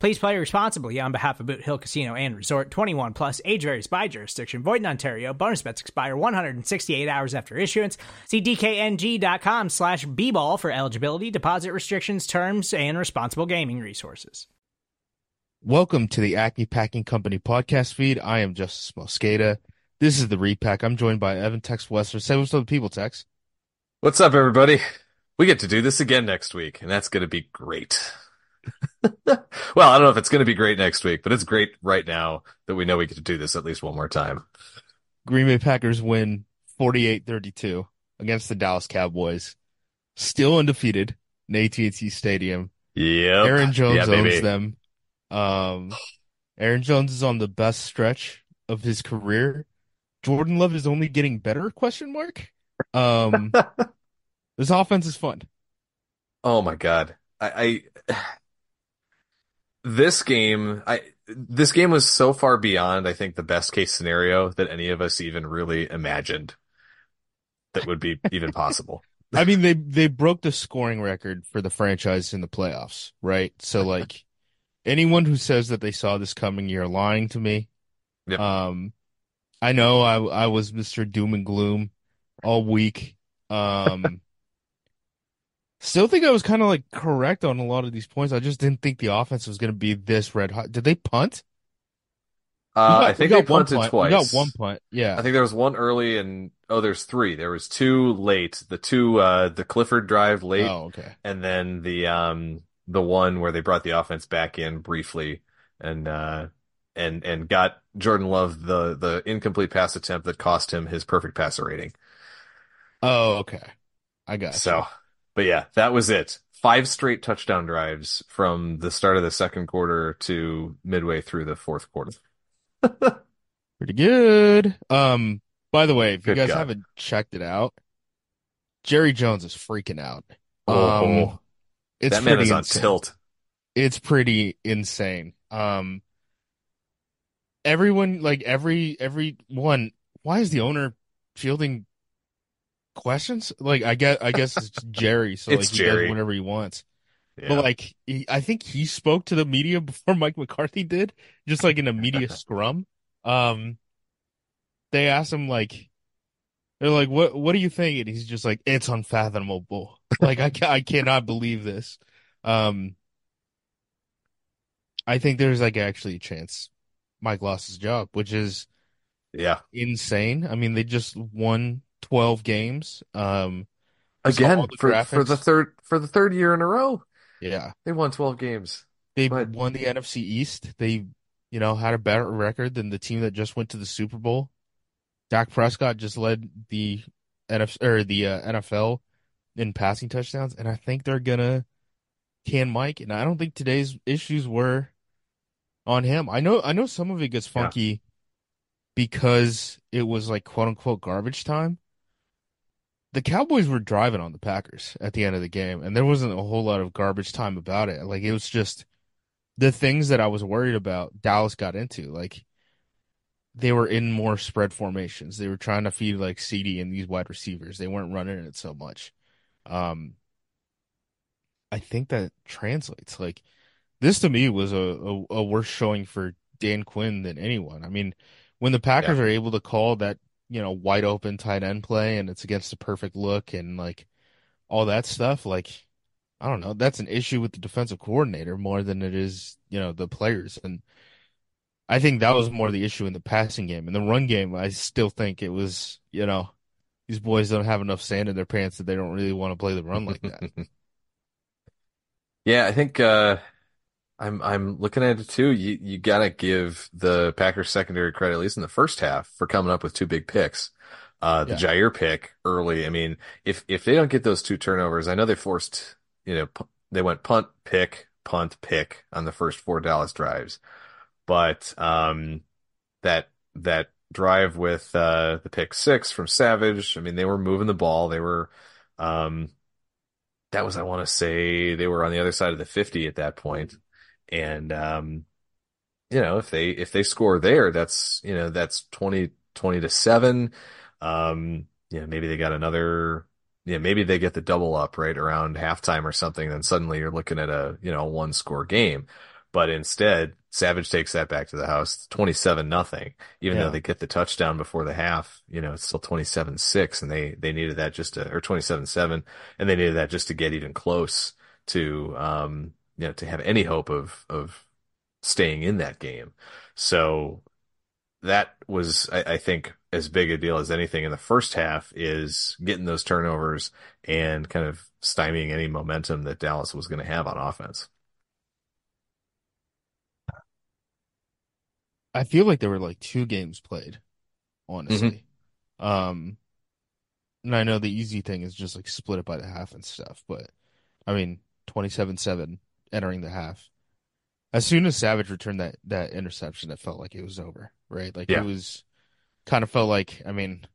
Please play responsibly on behalf of Boot Hill Casino and Resort 21 Plus, age varies by jurisdiction, void in Ontario. Bonus bets expire 168 hours after issuance. See DKNG.com slash B ball for eligibility, deposit restrictions, terms, and responsible gaming resources. Welcome to the Acme Packing Company podcast feed. I am Justis Mosqueda. This is the repack. I'm joined by Evan Tex Western. Say what's up the people, Tex. What's up, everybody? We get to do this again next week, and that's going to be great. well, I don't know if it's going to be great next week, but it's great right now that we know we get to do this at least one more time. Green Bay Packers win 48-32 against the Dallas Cowboys. Still undefeated in AT&T Stadium. Yeah. Aaron Jones yeah, owns baby. them. Um, Aaron Jones is on the best stretch of his career. Jordan Love is only getting better? Question mark. Um, this offense is fun. Oh my God. I, I this game, I this game was so far beyond, I think, the best case scenario that any of us even really imagined that would be even possible. I mean, they they broke the scoring record for the franchise in the playoffs, right? So like anyone who says that they saw this coming, you're lying to me. Yep. Um, I know I I was Mr. Doom and Gloom all week. Um, still think I was kind of like correct on a lot of these points. I just didn't think the offense was going to be this red hot. Did they punt? Uh, got- I think they punted punt. twice. We got one punt. Yeah. I think there was one early and oh, there's three. There was two late. The two, uh, the Clifford drive late, Oh, okay. and then the um the one where they brought the offense back in briefly and uh and and got Jordan Love the the incomplete pass attempt that cost him his perfect passer rating. Oh, okay. I got you. But yeah, that was it. Five straight touchdown drives from the start of the second quarter to midway through the fourth quarter. Pretty good. Um, by the way, if you guys God. haven't checked it out, Jerry Jones is freaking out. Oh, Um, it's that man pretty is on insane. tilt. It's pretty insane. Um, everyone, like every every one, why is the owner fielding questions? Like, I guess I guess it's Jerry, so It's like he Jerry. does whatever he wants. Yeah. But like, he, I think he spoke to the media before Mike McCarthy did, just like in a media scrum. Um, they asked him like, they're like, "What? What do you think?" And he's just like, "It's unfathomable. Like, I I cannot believe this." Um, I think there's like actually a chance Mike lost his job, which is yeah. insane. I mean, they just won 12 games. Um, Again, the for for the third for the third year in a row, yeah. they won 12 games. They But- won the NFC East. They, you know, had a better record than the team that just went to the Super Bowl. Dak Prescott just led the NFC or the uh, NFL in passing touchdowns, and I think they're gonna can Mike. And I don't think today's issues were on him. I know, I know some of it gets Yeah. funky because it was like quote unquote garbage time. The Cowboys were driving on the Packers at the end of the game, and there wasn't a whole lot of garbage time about it. Like it was just the things that I was worried about. Dallas got into like they were in more spread formations. They were trying to feed like CD and these wide receivers. They weren't running it so much. Um, I think that translates. Like this to me was a, a, a worse showing for Dan Quinn than anyone. I mean, when the Packers are able to call that, you know, wide open tight end play and it's against the perfect look and like all that stuff, like I don't know, that's an issue with the defensive coordinator more than it is, you know, the players. And I think that was more the issue in the passing game. In the run game, I still think it was, you know, these boys don't have enough sand in their pants that they don't really want to play the run like that. Yeah, I think uh, I'm I'm looking at it too. You you gotta give the Packers secondary credit, at least in the first half, for coming up with two big picks. Uh, the Yeah. Jaire pick early. I mean, if if they don't get those two turnovers, I know they forced, you know, they went punt, pick, punt, pick on the first four Dallas drives, but um, that that drive with uh the pick six from Savage, I mean, they were moving the ball. They were um that was, I want to say they were on the other side of the 50 at that point. And, um, you know, if they, if they score there, that's, you know, that's 20, 20 to seven. Um, you know, maybe they got another, yeah, maybe they get the double up right around halftime or something. Then suddenly you're looking at a, you know, one score game. But instead, Savage takes that back to the house, 27 nothing. Even Yeah. though they get the touchdown before the half, you know, it's still 27-6 and they, they needed that just to, or 27-7 and they needed that just to get even close to, um, you know, to have any hope of, of staying in that game. So that was, I, I think, as big a deal as anything in the first half is getting those turnovers and kind of stymieing any momentum that Dallas was going to have on offense. I feel like there were like two games played, honestly. Um, and I know the easy thing is just like split it by the half and stuff, but I mean, 27-7 entering the half. As soon as Savage returned that that interception, it felt like it was over, right? Like Yeah. it was kind of felt like, I mean,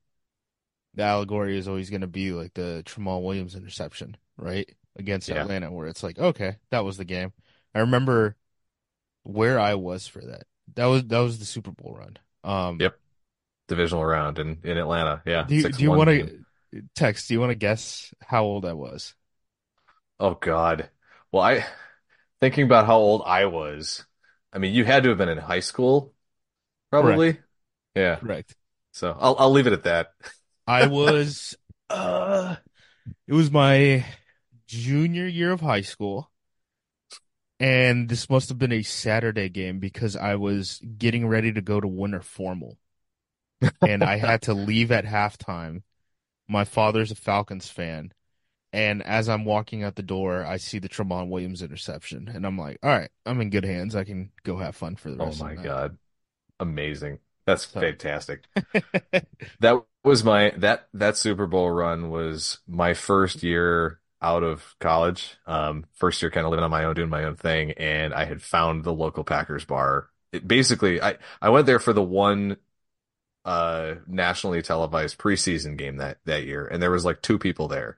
the allegory is always going to be like the Tramon Williams interception, right? Against Yeah. Atlanta, where it's like, okay, that was the game. I remember where I was for that. That was that was the Super Bowl run. Um, Yep. Divisional round in, in Atlanta. Yeah. Do you, do you 6-1 want to text? Do you want to guess how old I was? Oh God. Well, I thinking about how old I was. I mean, you had to have been in high school, probably. Yeah. Correct. So I'll I'll leave it at that. I was. Uh, it was my junior year of high school, and this must have been a Saturday game because I was getting ready to go to winter formal, and I had to leave at halftime. My father's a Falcons fan. And as I'm walking out the door, I see the Tramon Williams interception, and I'm like, "All right, I'm in good hands. I can go have fun for the rest." Oh my of the night." God. Amazing. That's So- fantastic. That was my that that Super Bowl run was my first year out of college. Um, first year kind of living on my own, doing my own thing, and I had found the local Packers bar. It basically, I I went there for the one uh nationally televised preseason game that that year, and there was like two people there.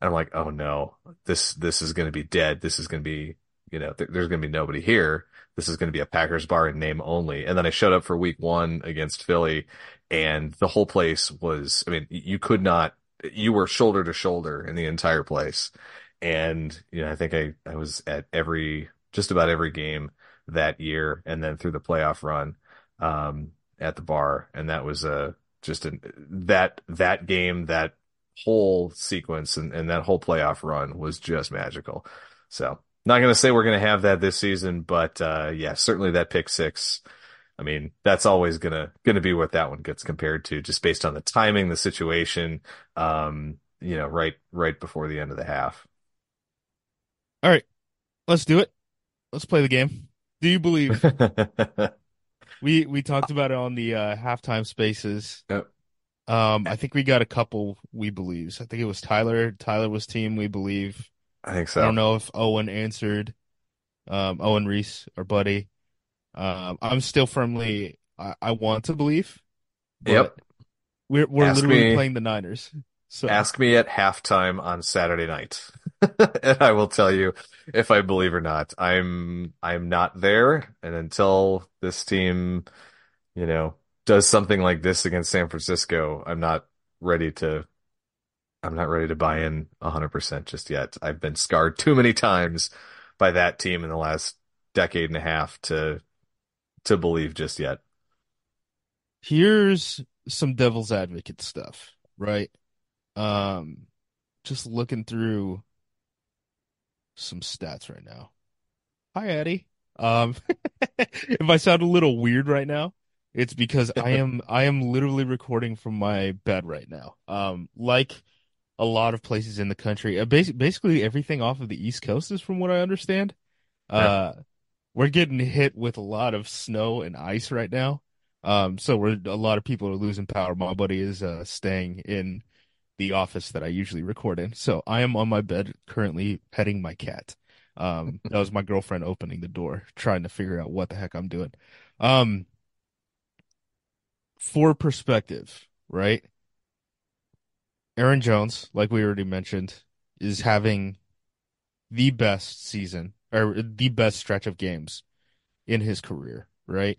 And I'm like, oh no, this this is going to be dead. This is going to be, you know, th- there's going to be nobody here. This is going to be a Packers bar in name only. And then I showed up for week one against Philly and the whole place was, I mean, you could not, you were shoulder to shoulder in the entire place. And, you know, I think I, I was at every, just about every game that year and then through the playoff run, um, at the bar. And that was, uh, just an, that, that game, that whole sequence and, and that whole playoff run was just magical. So not going to say we're going to have that this season, but, uh, yeah, certainly that pick six. I mean, that's always gonna gonna be what that one gets compared to, just based on the timing, the situation, um, you know, right right before the end of the half. All right, let's do it. Let's play the game. Do you believe we we talked about it on the uh, halftime spaces? Yep. Um, I think we got a couple we believes. I think it was Tyler. Tyler was team we believe. I think so. I don't know if Owen answered. Um, Owen Reese, or buddy. Um, I'm still firmly. I, I want to believe. Yep. We're we're Ask literally me- playing the Niners. So Ask me at halftime on Saturday night, and I will tell you if I believe or not. I'm I'm not there, and until this team, you know, does something like this against San Francisco, I'm not ready to. I'm not ready to buy in 100% just yet. I've been scarred too many times by that team in the last decade and a half to to believe just yet. here's some devil's advocate stuff, right? Um, just looking through some stats right now. Hi, Eddie. Um, if I sound a little weird right now, It's because I am I am literally recording from my bed right now. Um, like a lot of places in the country, uh, bas basically everything off of the East Coast is from what I understand. Uh, we're getting hit with a lot of snow and ice right now. Um, so we're a lot of people are losing power. My buddy is uh staying in the office that I usually record in. So I am on my bed currently petting my cat. Um, that was my girlfriend opening the door, trying to figure out what the heck I'm doing. Um, for perspective, right? Aaron Jones, like we already mentioned, is having the best season or the best stretch of games in his career, right?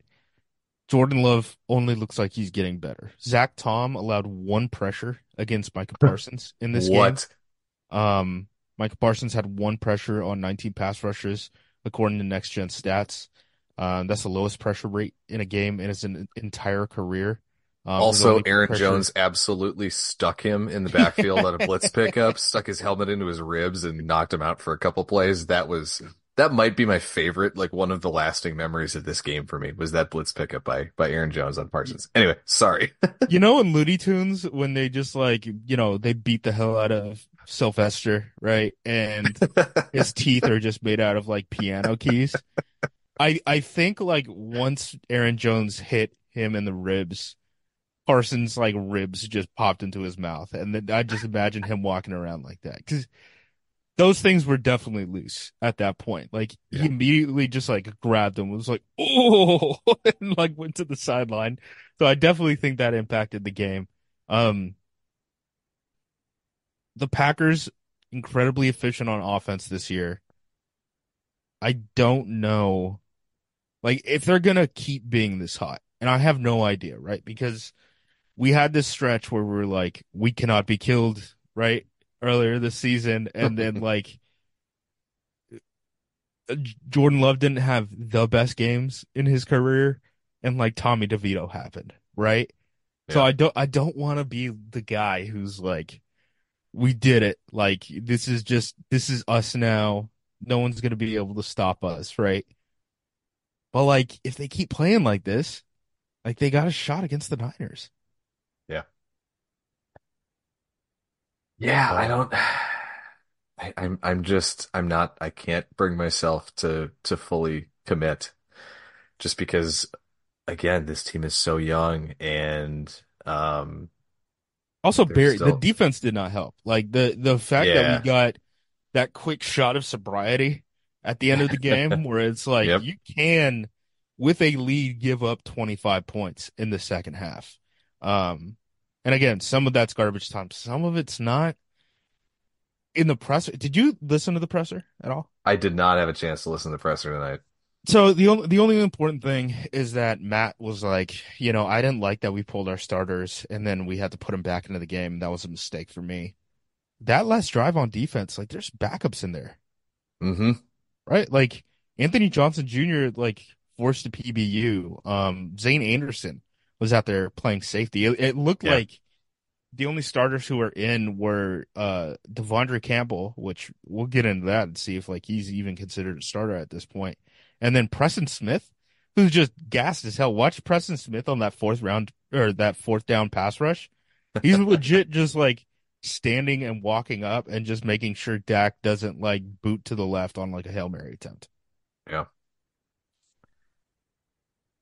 Jordan Love only looks like he's getting better. Zach Tom allowed one pressure against Micah Parsons in this what? game. Um, Micah Parsons had one pressure on 19 pass rushes, according to Next Gen Stats. Um, that's the lowest pressure rate in a game in his entire career. Um, also, Aaron pressure. Jones absolutely stuck him in the backfield on a blitz pickup, stuck his helmet into his ribs and knocked him out for a couple plays. That was that might be my favorite, like one of the lasting memories of this game for me was that blitz pickup by by Aaron Jones on Parsons. Anyway, sorry. you know in Looney Tunes when they just like you know they beat the hell out of Sylvester, right? And his teeth are just made out of like piano keys. I I think like once Aaron Jones hit him in the ribs, Parsons like ribs just popped into his mouth, and then I just imagine him walking around like that because those things were definitely loose at that point. Like yeah. he immediately just like grabbed them, and was like, oh, and like went to the sideline. So I definitely think that impacted the game. Um, the Packers incredibly efficient on offense this year. I don't know, like if they're gonna keep being this hot, and I have no idea, right? Because we had this stretch where we are like, we cannot be killed, right? earlier this season, and then like Jordan Love didn't have the best games in his career, and like Tommy DeVito happened, right? Yeah. So I don't I don't want to be the guy who's like, we did it. Like this is just this is us now. No one's gonna be able to stop us, right? But like if they keep playing like this, like they got a shot against the Niners. Yeah, Yeah, I don't. I, I'm I'm just I'm not I can't bring myself to to fully commit, just because, again, this team is so young and um. Also, Barry, still... the defense did not help. Like the the fact yeah. that we got that quick shot of sobriety at the end of the game, where it's like yep. you can, with a lead, give up 25 points in the second half. Um, and again, some of that's garbage time. Some of it's not. In the presser, did you listen to the presser at all? I did not have a chance to listen to the presser tonight. So the only the only important thing is that Matt was like, you know, I didn't like that we pulled our starters and then we had to put them back into the game. That was a mistake for me. That last drive on defense, like, there's backups in there. Mm-hmm. Right, like Anthony Johnson Jr. like forced a PBU. Um, Zayne Anderson was out there playing safety. It, it looked yeah. like the only starters who were in were uh De'Vondre Campbell, which we'll get into that and see if like he's even considered a starter at this point. And then Preston Smith, who's just gassed as hell. Watch Preston Smith on that fourth round or that fourth down pass rush. He's legit just like standing and walking up and just making sure Dak doesn't like boot to the left on like a Hail Mary attempt. Yeah.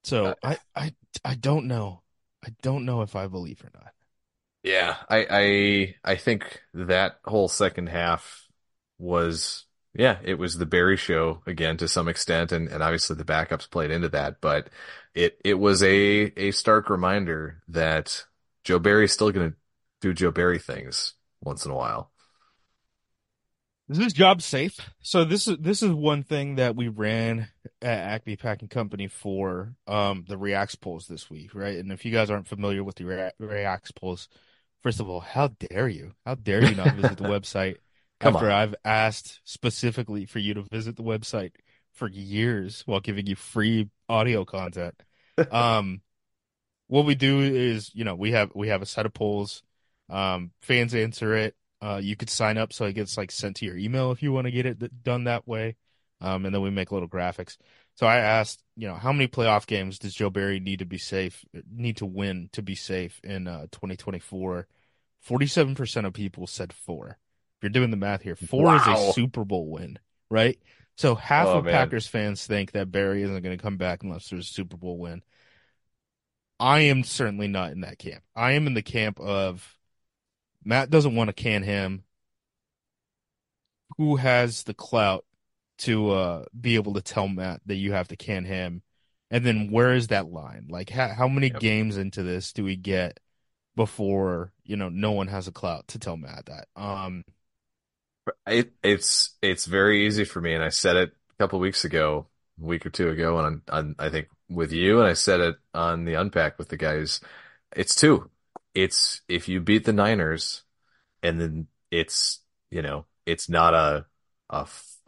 So uh, I, I I don't know. I don't know if I believe or not. Yeah, I I I think that whole second half was yeah, it was the Barry show again to some extent, and, and obviously the backups played into that, but it it was a a stark reminder that Joe Barry's still gonna do Joe Barry things once in a while. Is this job safe? So this is this is one thing that we ran at Acme Packing Company for um the Reacts polls this week, right? And if you guys aren't familiar with the Re- Reacts polls, first of all, how dare you? How dare you not visit the website after on. I've asked specifically for you to visit the website for years while giving you free audio content? um, what we do is, you know, we have we have a set of polls. Um, fans answer it uh, you could sign up so it gets like sent to your email if you want to get it done that way. Um, and then we make little graphics. So I asked, you know, how many playoff games does Joe Barry need to be safe, need to win to be safe in uh, 2024? 47% of people said four. If you're doing the math here, four is a Super Bowl win, right? So half Oh, of man. Packers fans think that Barry isn't going to come back unless there's a Super Bowl win. I am certainly not in that camp. I am in the camp of Matt doesn't want to can him. Who has the clout to uh, be able to tell Matt that you have to can him? And then where is that line? Like, how, how many Yep. games into this do we get before you know no one has a clout to tell Matt that? Um, It, it's it's very easy for me, and I said it a couple weeks ago, a week or two ago, and on, on I think with you, and I said it on the unpack with the guys. It's two. It's if you beat the Niners, and then it's you know it's not a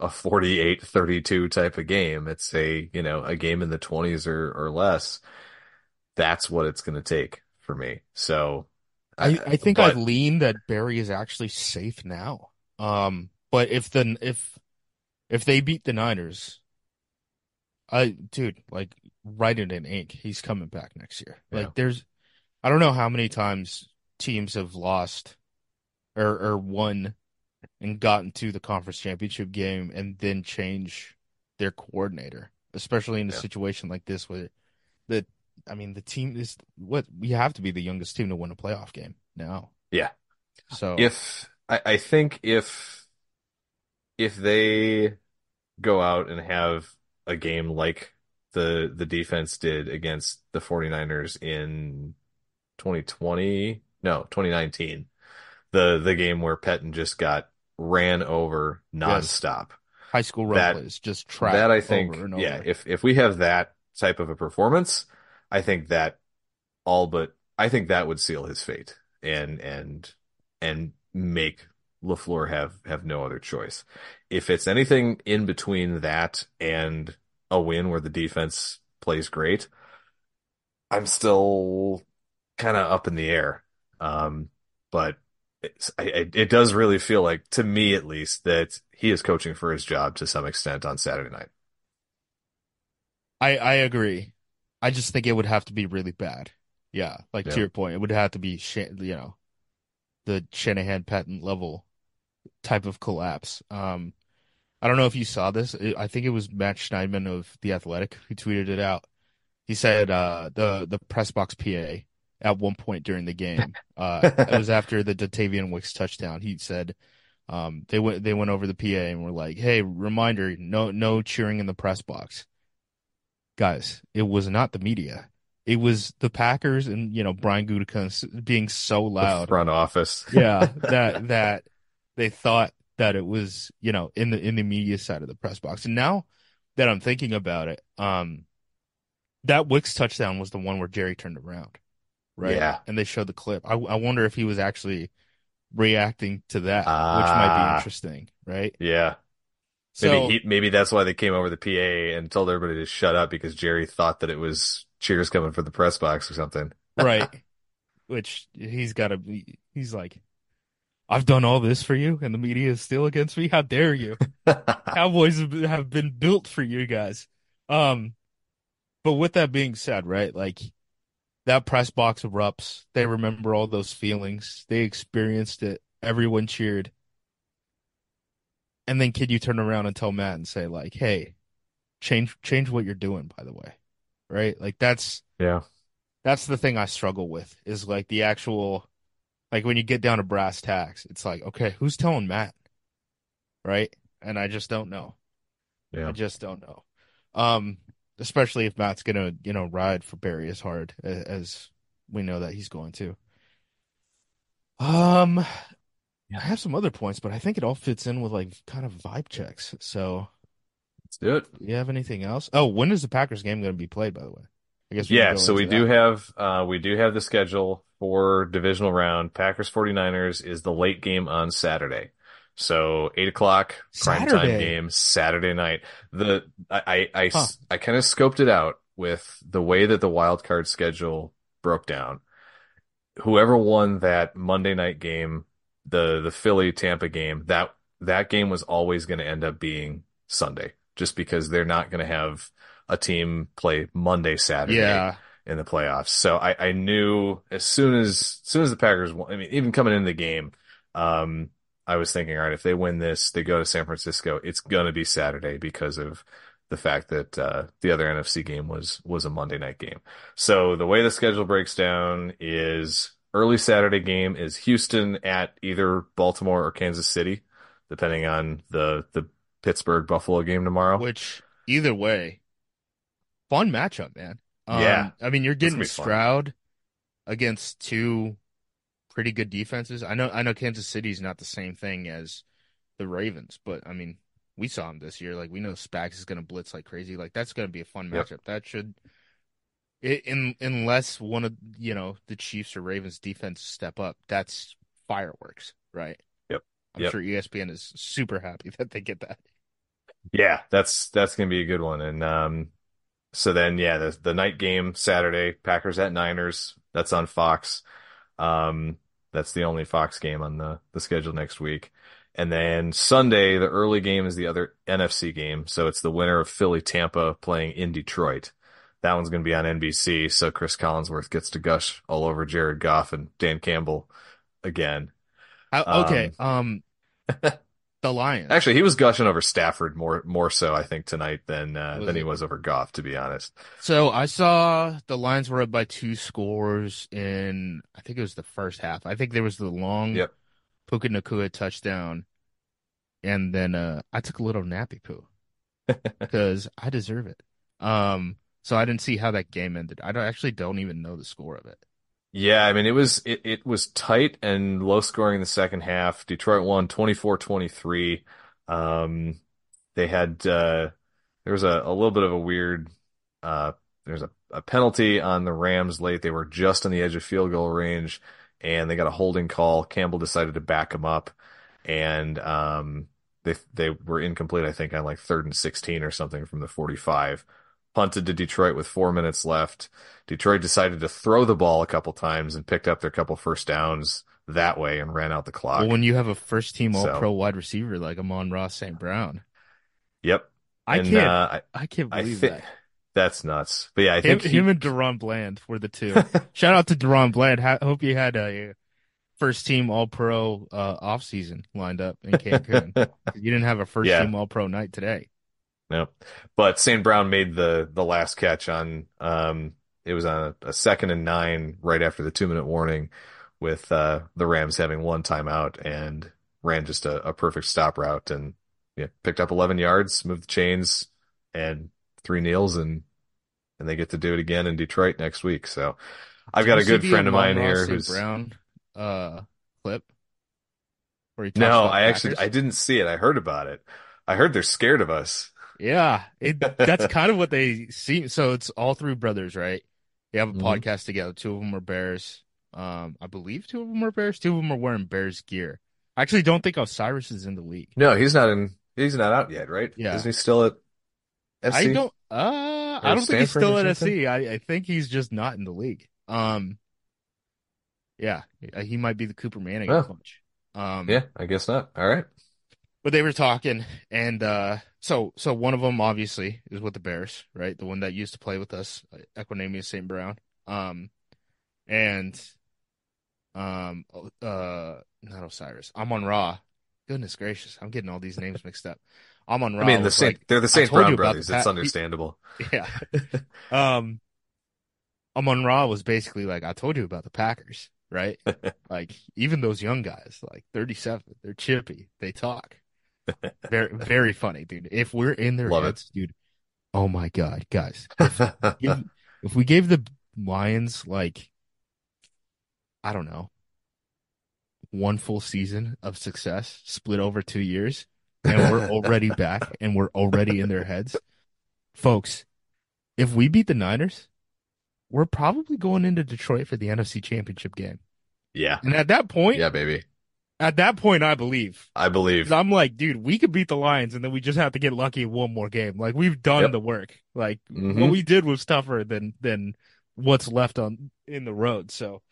48-32 type of game. It's a you know a game in the 20s or or less. That's what it's going to take for me. So I, I think but- I lean that Barry is actually safe now. Um, but if the if if they beat the Niners, I dude, like write it in ink. He's coming back next year. Yeah. Like there's, I don't know how many times teams have lost or or won and gotten to the conference championship game and then change their coordinator, especially in a Yeah. situation like this where the I mean the team is what we have to be the youngest team to win a playoff game now. Yeah. So if I, I think if if they go out and have a game like the the defense did against the 49ers in 2020 no 2019 the the game where Pettine just got ran over nonstop high school run that- just track that I think over and over. yeah if if we have that type of a performance I think that all but I think that would seal his fate and and and make LaFleur have have no other choice. If it's anything in between that and a win where the defense plays great, I'm still kind of up in the air. Um, but it's, I, I, it does really feel like, to me at least, that he is coaching for his job to some extent on Saturday night. I I agree. I just think it would have to be really bad. Yeah, like Yeah. to your point, it would have to be you know the Shanahan patent level type of collapse. Um, I don't know if you saw this. I think it was Matt Schneidman of The Athletic who tweeted it out. He said uh, the the press box PA at one point during the game. Uh, it was after the Dontayvion Wicks touchdown. He said um, they went they went over the PA and were like, "Hey, reminder, no no cheering in the press box." Guys, it was not the media. It was the Packers and you know Brian Gutekunst being so The loud front office. yeah, that that they thought that it was, you know, in the in the media side of the press box. And now that I'm thinking about it, um that Wicks touchdown was the one where Jerry turned around. Right? Yeah. And they showed the clip. I I wonder if he was actually reacting to that, which might Ah. be interesting, right? Yeah. So Maybe he, maybe that's why they came over the PA and told everybody to shut up because Jerry thought that it was cheers coming from the press box or something. right. Which he's got to be he's like I've done all this for you and the media is still against me. How dare you? Cowboys have been built for you guys. Um, but with that being said, right, like that press box erupts. They remember all those feelings. They experienced it. Everyone cheered. And then can you turn around and tell Matt and say like, "Hey, change change what you're doing." By the way, right? Like that's yeah. that's the thing I struggle with is like the actual, like when you get down to brass tacks, it's like, okay, who's telling Matt, right? And I just don't know. Yeah. I just don't know. Um, especially if Matt's gonna, you know, ride for Barry as hard as we know that he's going to. Um, Yeah. I have some other points, but I think it all fits in with like kind of vibe checks. So, Let's do it. do you have anything else? Oh, when is the Packers game going to be played? By the way, I guess Yeah, so we into do that. have uh we do have the schedule for divisional round. Packers 49ers is the late game on Saturday. So eight o'clock prime time game Saturday night. The I I I, Huh. I kind of scoped it out with the way that the wild card schedule broke down. Whoever won that Monday night game, the the Philly Tampa game, that that game was always going to end up being Sunday, just because they're not going to have a team play Monday, Saturday Yeah. in the playoffs. So I, I knew as soon as, as soon as the Packers, won, I mean, even coming into the game, um, I was thinking, all right, if they win this, they go to San Francisco, it's gonna be Saturday because of the fact that uh, the other NFC game was was a Monday night game. So the way the schedule breaks down is early Saturday game is Houston at either Baltimore or Kansas City, depending on the the Pittsburgh Buffalo game tomorrow. Which either way, fun matchup, man. Um, Yeah. I mean, you're getting be fun. Against two pretty good defenses. I know, I know Kansas City's not the same thing as the Ravens, but I mean, we saw them this year. Like we know Spags is going to blitz like crazy. Like that's going to be a fun Yep. matchup. That should, i in unless one of you know the Chiefs or Ravens defense step up, that's fireworks, right? Yep. I'm Yep. sure ESPN is super happy that they get that. Yeah, that's that's gonna be a good one. And um, so then yeah, the the night game Saturday, Packers at Niners. That's on Fox. Um, that's the only Fox game on the the schedule next week. And then Sunday, the early game is the other NFC game. So it's the winner of Philly Tampa playing in Detroit. That one's going to be on NBC. So Chris Collinsworth gets to gush all over Jared Goff and Dan Campbell again. I, okay, um, the Lions. Actually, he was gushing over Stafford more more so I think tonight than uh, Was than he was over Goff, to be honest. So I saw the Lions were up by two scores in I think it was the first half. I think there was the long Yep. Puka Nacua touchdown, and then uh, I took a little nappy poo because I deserve it. Um, so I didn't see how that game ended. I don't, actually don't even know the score of it. Yeah, I mean it was it, it was tight and low scoring in the second half. Detroit won 24-23. Um they had uh there was a, a little bit of a weird uh there's a, a penalty on the Rams late. They were just on the edge of field goal range and they got a holding call. Campbell decided to back him up and um they they were incomplete I think on like third and 16 or something from the 45. Punted to Detroit with 4 minutes left. Detroit decided to throw the ball a couple times and picked up their couple first downs that way and ran out the clock. Well, when you have a first team All So- Pro wide receiver like Amon Ra St. Brown, Yep. I and, can't, uh, I can't I, I believe think that. that's nuts. But yeah, I Him, think he, him and DaRon Bland were the two. Shout out to DaRon Bland. Ha- hope you had a first team All Pro uh, off season lined up in Cancun. you didn't have a first Yeah. team All Pro night today. No. But St. Brown made the the last catch on um it was on a, a second and nine right after the two minute warning with uh the Rams having one timeout and ran just a, a perfect stop route and yeah, picked up 11 yards, moved the chains and three kneels and and they get to do it again in Detroit next week. So I've got a good friend of mine here St. who's Brown uh, clip where he No, I actually I didn't see it. I heard about it. I heard they're scared of us. Yeah, it, that's kind of what they seem. So it's all three brothers, right? They have a Mhm. podcast together. Two of them are Bears. Um, I believe two of them are Bears. Two of them are wearing Bears gear. I actually don't think Osiris is in the league. No, he's not in. He's not out yet, right? Yeah. Isn't he still at FC? I don't. Uh, I don't think he's still at? SC. I, I think he's just not in the league. Um, yeah, he might be the Cooper Manning Oh. of bunch. Um, Yeah, I guess not. All right. But they were talking, and uh, so so one of them obviously is with the Bears, right? The one that used to play with us, Equanimeous St. Brown. Um, and um, uh, not Osiris. Amon Ra Goodness gracious, I'm getting all these names mixed up. Amon Ra. I mean, the Saint, like, they're the St. Brown brothers. It's understandable. yeah. Um, Amon Ra was basically like, I told you about the Packers, right? like, even those young guys, like 37, they're chippy, they talk. Very, very funny, dude. If we're in their Love it. heads, dude, oh my God, guys. If, give- if we gave the Lions, like, I don't know, one full season of success split over two years, and we're already back and we're already in their heads. Folks, if we beat the Niners, we're probably going into Detroit for the NFC Championship game. yeah. And at that point, Yeah, baby. At that point, I believe. I believe. I'm like, dude, we could beat the Lions and then we just have to get lucky in one more game. Like we've done Yep. the work. Like what Mhm. we did was tougher than than what's left on in the road. So,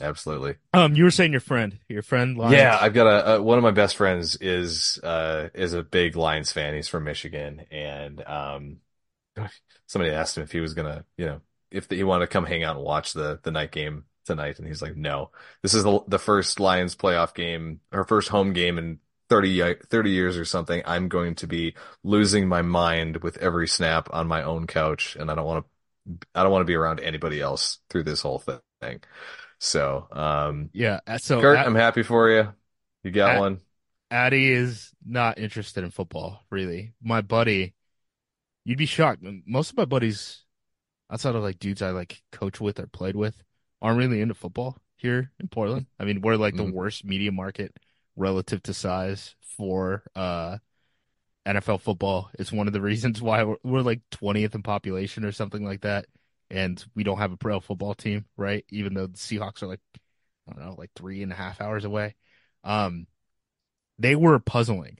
Absolutely. um, you were saying your friend, your friend, Lions. Yeah, I've got a, a one of my best friends is uh is a big Lions fan. He's from Michigan, and um somebody asked him if he was gonna, you know, if he wanted to come hang out and watch the the night game tonight, and he's like, no, this is the the first Lions playoff game or first home game in 30, 30 years or something. I'm going to be losing my mind with every snap on my own couch, and I don't want to, I don't want to be around anybody else through this whole thing. So, um, Yeah. uh, So Kurt, Ad- I'm happy for you. You got Ad- one. Addy is not interested in football, really. My buddy, you'd be shocked. Most of my buddies, outside of like dudes I like coach with or played with, aren't really into football here in Portland. I mean, we're like the Mhm. worst media market relative to size for uh NFL football. It's one of the reasons why we're, we're like 20th in population or something like that. And we don't have a pro football team, right? Even though the Seahawks are like, I don't know, like three and a half hours away. Um, they were puzzling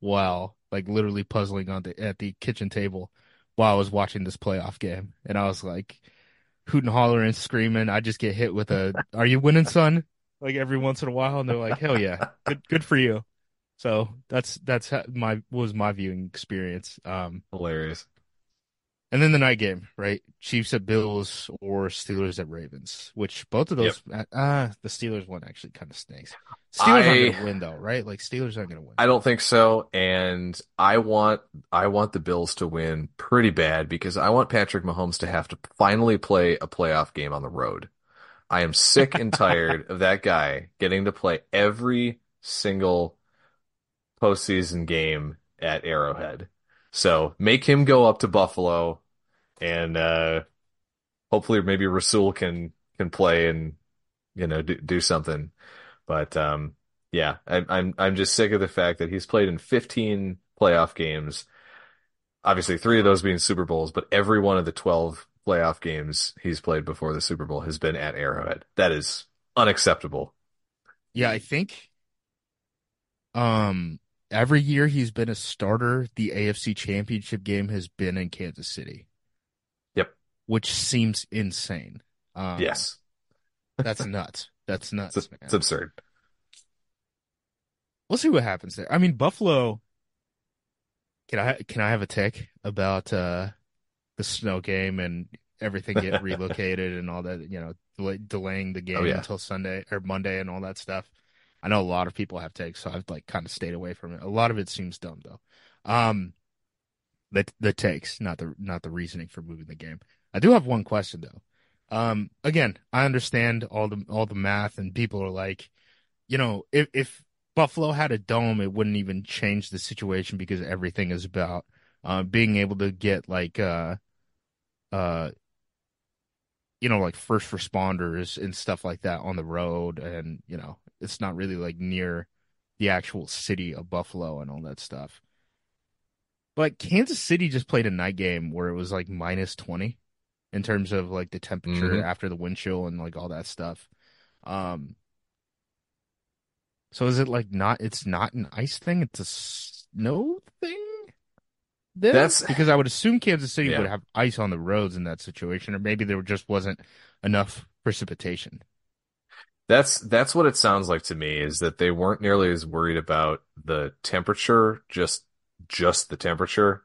while like literally puzzling on the at the kitchen table while I was watching this playoff game. And I was like hooting, hollering, screaming. I just get hit with a "Are you winning, son?" like every once in a while, and they're like, "Hell yeah, good, good for you." So that's that's my was my viewing experience. Um, Hilarious. And then the night game, right? Chiefs at Bills or Steelers at Ravens, which both of those, uh, the Steelers one actually kind of stinks. Steelers aren't I- going to win though, right? Like Steelers aren't going to win. I don't think so, and I want I want the Bills to win pretty bad because I want Patrick Mahomes to have to finally play a playoff game on the road. I am sick and tired of that guy getting to play every single postseason game at Arrowhead. So make him go up to Buffalo, and uh, hopefully maybe Rasul can can play and you know do, do something. But um, yeah, I, I'm I'm just sick of the fact that he's played in 15 playoff games. Obviously, three of those being Super Bowls, but every one of the 12 playoff games he's played before the Super Bowl has been at Arrowhead. That is unacceptable. Yeah, I think um every year he's been a starter, the AFC Championship game has been in Kansas City. Yep. Which seems insane. Um, Yes, That's nuts. That's nuts, it's, it's absurd. We'll see what happens there. I mean, Buffalo. Can I can I have a take about uh the snow game and everything get relocated and all that? You know, delay, delaying the game Oh, yeah. until Sunday or Monday and all that stuff. I know a lot of people have takes, so I've like kind of stayed away from it. A lot of it seems dumb though. Um, the the takes, not the not the reasoning for moving the game. I do have one question though. Um, again, I understand all the all the math, and people are like, you know, if if Buffalo had a dome, it wouldn't even change the situation because everything is about uh, being able to get like uh uh you know like first responders and stuff like that on the road and you know it's not really like near the actual city of Buffalo and all that stuff. But Kansas City just played a night game where it was like minus 20 in terms of like the temperature Mhm. after the wind chill and like all that stuff. Um so is it like not it's not an ice thing, it's a snow thing? Then? That's- because I would assume Kansas City Yeah. would have ice on the roads in that situation, or maybe there just wasn't enough precipitation. That's that's what it sounds like to me is that they weren't nearly as worried about the temperature, just just the temperature,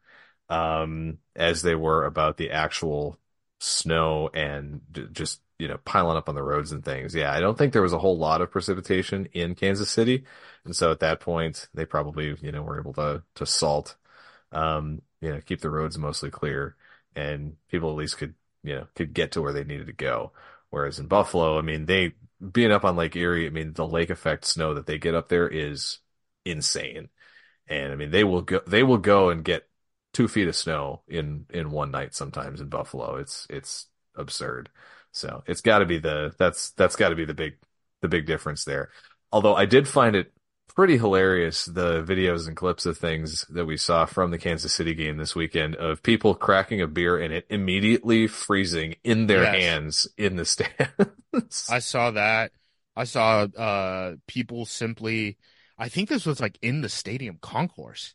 um, as they were about the actual snow and just you know piling up on the roads and things. Yeah, I don't think there was a whole lot of precipitation in Kansas City, and so at that point they probably you know were able to to salt, um, you know, keep the roads mostly clear, and people at least could you know could get to where they needed to go. Whereas in Buffalo, I mean, they being up on Lake Erie, I mean, the lake effect snow that they get up there is insane. And I mean, they will go, they will go and get two feet of snow in, in one night sometimes in Buffalo. It's, it's absurd. So it's got to be the, that's, that's got to be the big, the big difference there. Although I did find it pretty hilarious, the videos and clips of things that we saw from the Kansas City game this weekend of people cracking a beer and it immediately freezing in their Yes. hands in the stands. I saw that. I saw uh people simply I think this was like in the stadium concourse.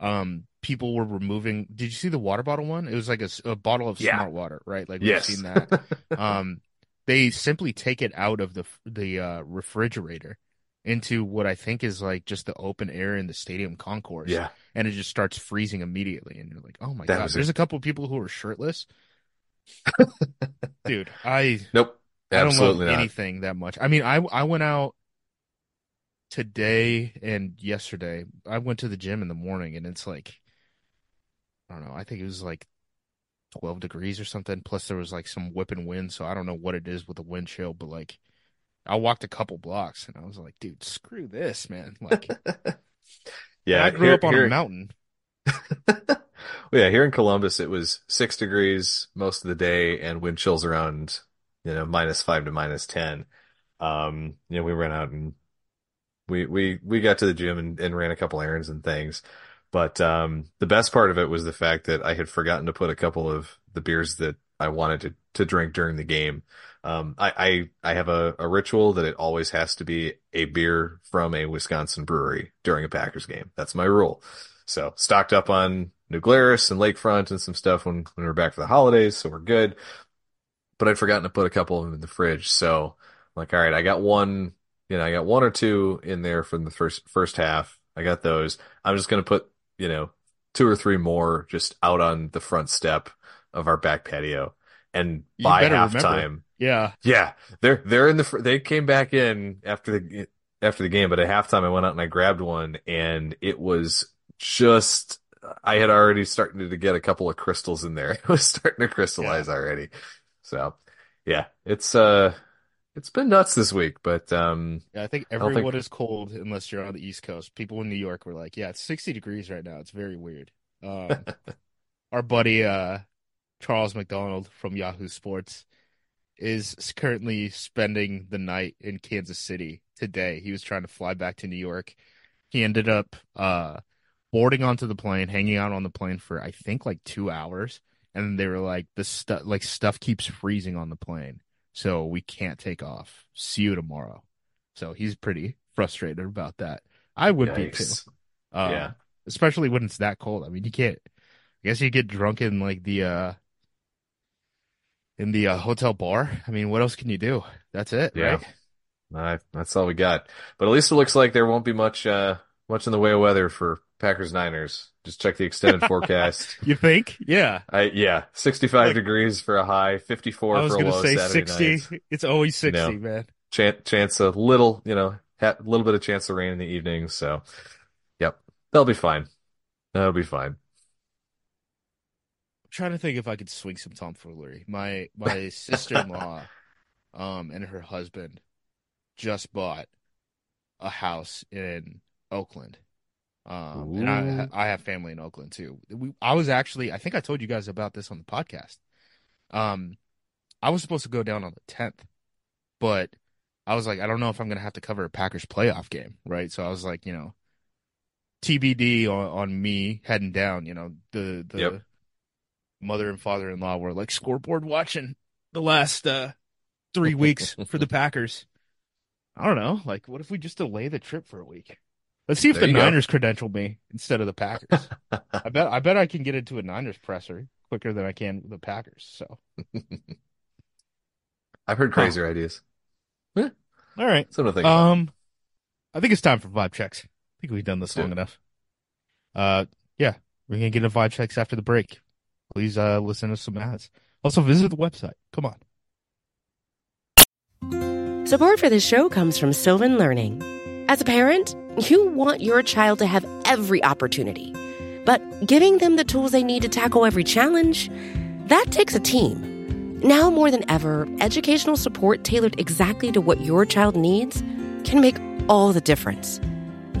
Um people were removing Did you see the water bottle one? It was like a, a bottle of Yeah. smart water, right? Like we've yes. seen that. Um they simply take it out of the the uh refrigerator into what I think is like just the open air in the stadium concourse. Yeah. And it just starts freezing immediately. And you're like, oh my That God. There's a- a couple of people who are shirtless. Dude, I Nope. I don't Absolutely not. anything that much. I mean, I I went out today and yesterday. I went to the gym in the morning and it's like I don't know, I think it was like 12 degrees or something. Plus there was like some whipping wind, so I don't know what it is with the wind chill, but like I walked a couple blocks and I was like, dude, screw this, man. Like Yeah. I grew here- up on here- a mountain. well, yeah, here in Columbus, it was six degrees most of the day and wind chills around, you know, minus five to minus 10. Um, you know, we ran out and we, we, we got to the gym and, and ran a couple errands and things. But, um, the best part of it was the fact that I had forgotten to put a couple of the beers that I wanted to, to drink during the game. Um, I, I, I have a, a ritual that it always has to be a beer from a Wisconsin brewery during a Packers game. That's my rule. So stocked up on New Glarus and Lakefront and some stuff when, when we were back for the holidays. So we're good. But I'd forgotten to put a couple of them in the fridge. So I'm like, all right, I got one, you know, I got one or two in there from the first, first half. I got those. I'm just going to put, you know, two or three more just out on the front step of our back patio. And You by halftime, Yeah. yeah, they're they're in the fr- they came back in after the after the game, but at halftime I went out and I grabbed one, and it was just I had already started to get a couple of crystals in there. It was starting to crystallize already. So yeah, it's uh it's been nuts this week, but um Yeah, I think don't think- everyone is cold unless you're on the East Coast. People in New York were like, "Yeah, it's 60 degrees right now. It's very weird." Um, our buddy uh, Charles McDonald from Yahoo Sports is currently spending the night in Kansas City today. He was trying to fly back to New York. He ended up uh, boarding onto the plane, hanging out on the plane for I think like two hours, and they were like, "The stuff like stuff keeps freezing on the plane." so we can't take off. See you tomorrow. So he's pretty frustrated about that. I would be too. Uh, Yeah. Especially when it's that cold. I mean, you can't, I guess you get drunk in like the, uh, in the uh, hotel bar. I mean, what else can you do? That's it, Yeah. right? I, that's all we got. But at least it looks like there won't be much uh much in the way of weather for Packers Niners. Just check the extended forecast. You think? Yeah. I yeah, 65 Like- degrees for a high, 54 I was for a going to low say Saturday 60. night. It's always 60, know. man. Chance, chance a little, you know, a little bit of chance of rain in the evening. So, yep, that'll be fine. That'll be fine. Trying to think if I could swing some tomfoolery. My my sister-in-law um and her husband just bought a house in Oakland. Um and I I have family in Oakland too. We I was actually I think I told you guys about this on the podcast. Um I was supposed to go down on the 10th, but I was like I don't know if I'm going to have to cover a Packers playoff game, right? So I was like, you know, TBD on, on me heading down, you know, the the Yep. Mother and father-in-law were like scoreboard watching the last uh 3 weeks for the Packers. I don't know, like what if we just delay the trip for a week? Let's see if There the you go. Niners credential me instead of the Packers. I bet I bet I can get into a Niners presser quicker than I can the Packers. So, I've heard crazier ideas. all right. Something to think about. Um, I think it's time for vibe checks. I think we've done this Let's long enough. Uh, yeah, we're gonna get a vibe checks after the break. Please uh listen to some ads. Also, visit the website. Come on. Support for this show comes from Sylvan Learning. As a parent, you want your child to have every opportunity, but giving them the tools they need to tackle every challenge, that takes a team. Now more than ever, educational support tailored exactly to what your child needs can make all the difference.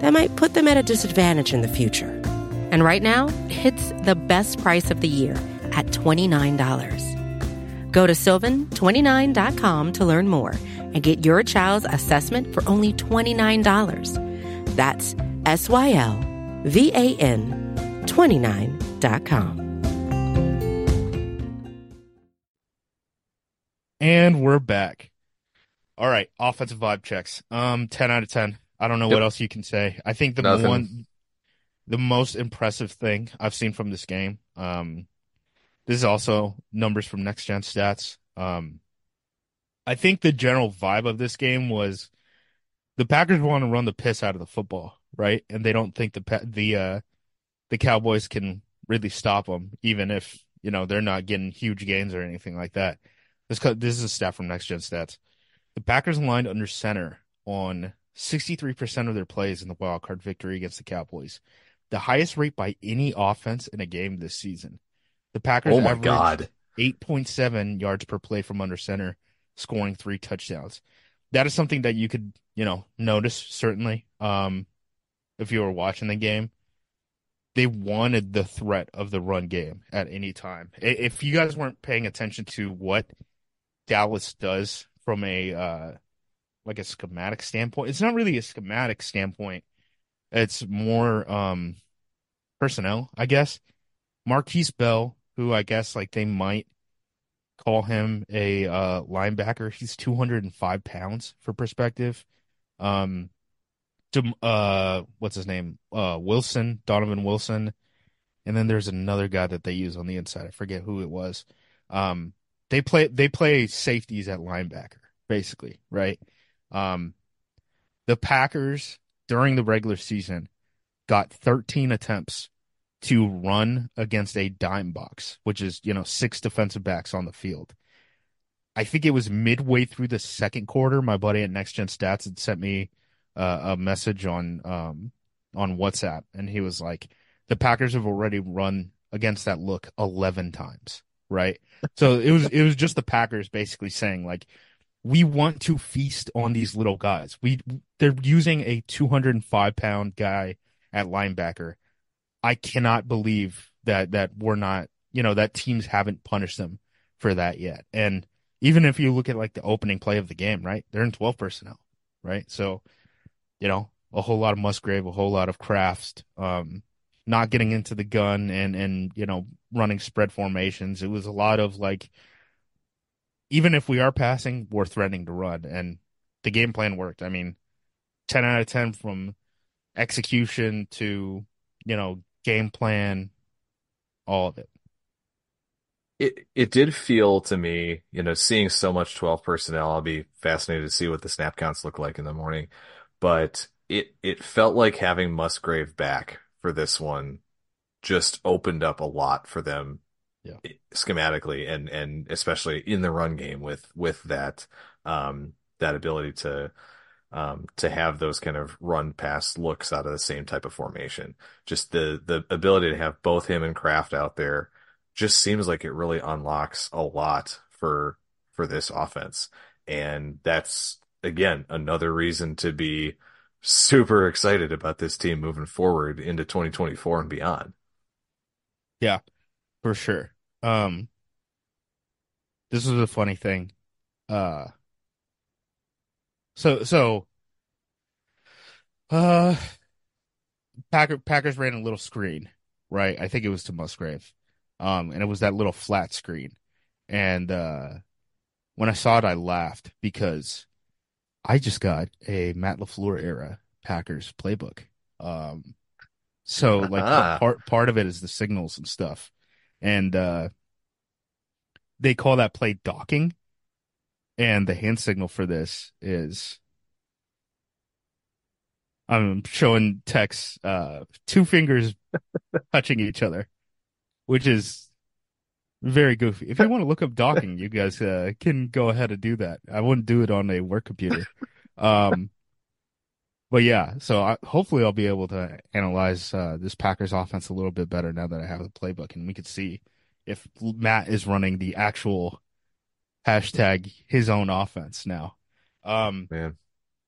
that might put them at a disadvantage in the future. And right now, it's the best price of the year at $29. Go to sylvan29.com to learn more and get your child's assessment for only $29. That's S Y L V A N 29.com. And we're back. All right, offensive vibe checks. Um, ten out of ten. I don't know Yep. what else you can say. I think the Nothing. one, the most impressive thing I've seen from this game. Um, this is also numbers from Next Gen Stats. Um, I think the general vibe of this game was the Packers want to run the piss out of the football, right? And they don't think the the uh, the Cowboys can really stop them, even if you know they're not getting huge gains or anything like that. This this is a stat from Next Gen Stats. The Packers aligned under center on 63% of their plays in the wild card victory against the Cowboys, the highest rate by any offense in a game this season. The Packers Oh my God. 8.7 yards per play from under center, scoring three touchdowns. That is something that you could, you know, notice certainly. Um, if you were watching the game, they wanted the threat of the run game at any time. If you guys weren't paying attention to what Dallas does from a uh, like a schematic standpoint, it's not really a schematic standpoint. It's more um personnel, I guess. Markquese Bell, who I guess like they might call him a uh, linebacker. He's 205 pounds for perspective. Um, Dem- uh, what's his name? Uh, Wilson, Donovan Wilson, and then there's another guy that they use on the inside. I forget who it was. Um, they play they play safeties at linebacker, basically, right? Um, the Packers during the regular season got 13 attempts to run against a dime box, which is, you know, six defensive backs on the field. I think it was midway through the second quarter. My buddy at Next Gen Stats had sent me uh, a message on um, on WhatsApp, and he was like, "The Packers have already run against that look eleven times." Right. So it was it was just the Packers basically saying like, "We want to feast on these little guys. We they're using a 205 pound guy at linebacker. I cannot believe that that we're not, you know, that teams haven't punished them for that yet. And even if you look at like the opening play of the game, right? They're in 12 personnel, right? So, you know, a whole lot of Musgrave, a whole lot of Krafts, um, not getting into the gun and and you know running spread formations. It was a lot of like, even if we are passing, we're threatening to run, and the game plan worked. I mean, 10 out of 10 from execution to you know game plan, all of it. It it did feel to me, you know, seeing so much 12 personnel, I'll be fascinated to see what the snap counts look like in the morning. But it it felt like having Musgrave back for this one just opened up a lot for them Yeah. schematically and and especially in the run game with with that um that ability to um to have those kind of run pass looks out of the same type of formation. Just the the ability to have both him and Kraft out there just seems like it really unlocks a lot for for this offense. And that's again another reason to be super excited about this team moving forward into 2024 and beyond. Yeah, for sure. Um, this was a funny thing. Uh, so so, uh, Packer Packers ran a little screen, right? I think it was to Musgrave, um, and it was that little flat screen. And uh, when I saw it, I laughed because I just got a Matt LaFleur era Packers playbook. Um, so like Ah. part part of it is the signals and stuff, and uh, they call that play docking, and the hand signal for this is I'm showing Tex uh, two fingers touching each other, which is very goofy. If you want to look up docking, you guys uh, can go ahead and do that. I wouldn't do it on a work computer. Um, but yeah, so I, hopefully I'll be able to analyze uh, this Packers offense a little bit better now that I have the playbook, and we could see if Matt is running the actual hashtag his own offense now. Um, Man.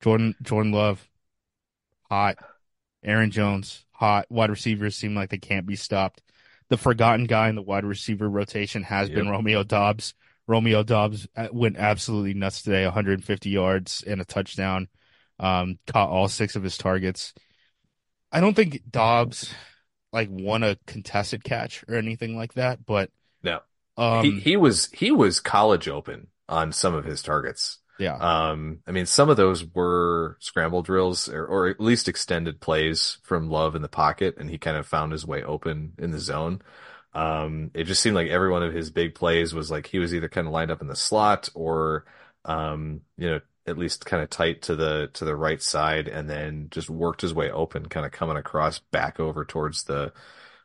Jordan Jordan Love, hot. Aaron Jones, hot. Wide receivers seem like they can't be stopped. The forgotten guy in the wide receiver rotation has been Romeo Doubs. Romeo Doubs uh, went absolutely nuts today, 150 yards and a touchdown. Um, caught all six of his targets. I don't think Doubs like won a contested catch or anything like that, but No. um, he he was he was college open on some of his targets. yeah, Um, I mean, some of those were scramble drills or, or at least extended plays from Love in the pocket, and he kind of found his way open in the zone. Um, it just seemed like every one of his big plays was like he was either kind of lined up in the slot or, um, you know, at least kind of tight to the to the right side, and then just worked his way open, kind of coming across back over towards the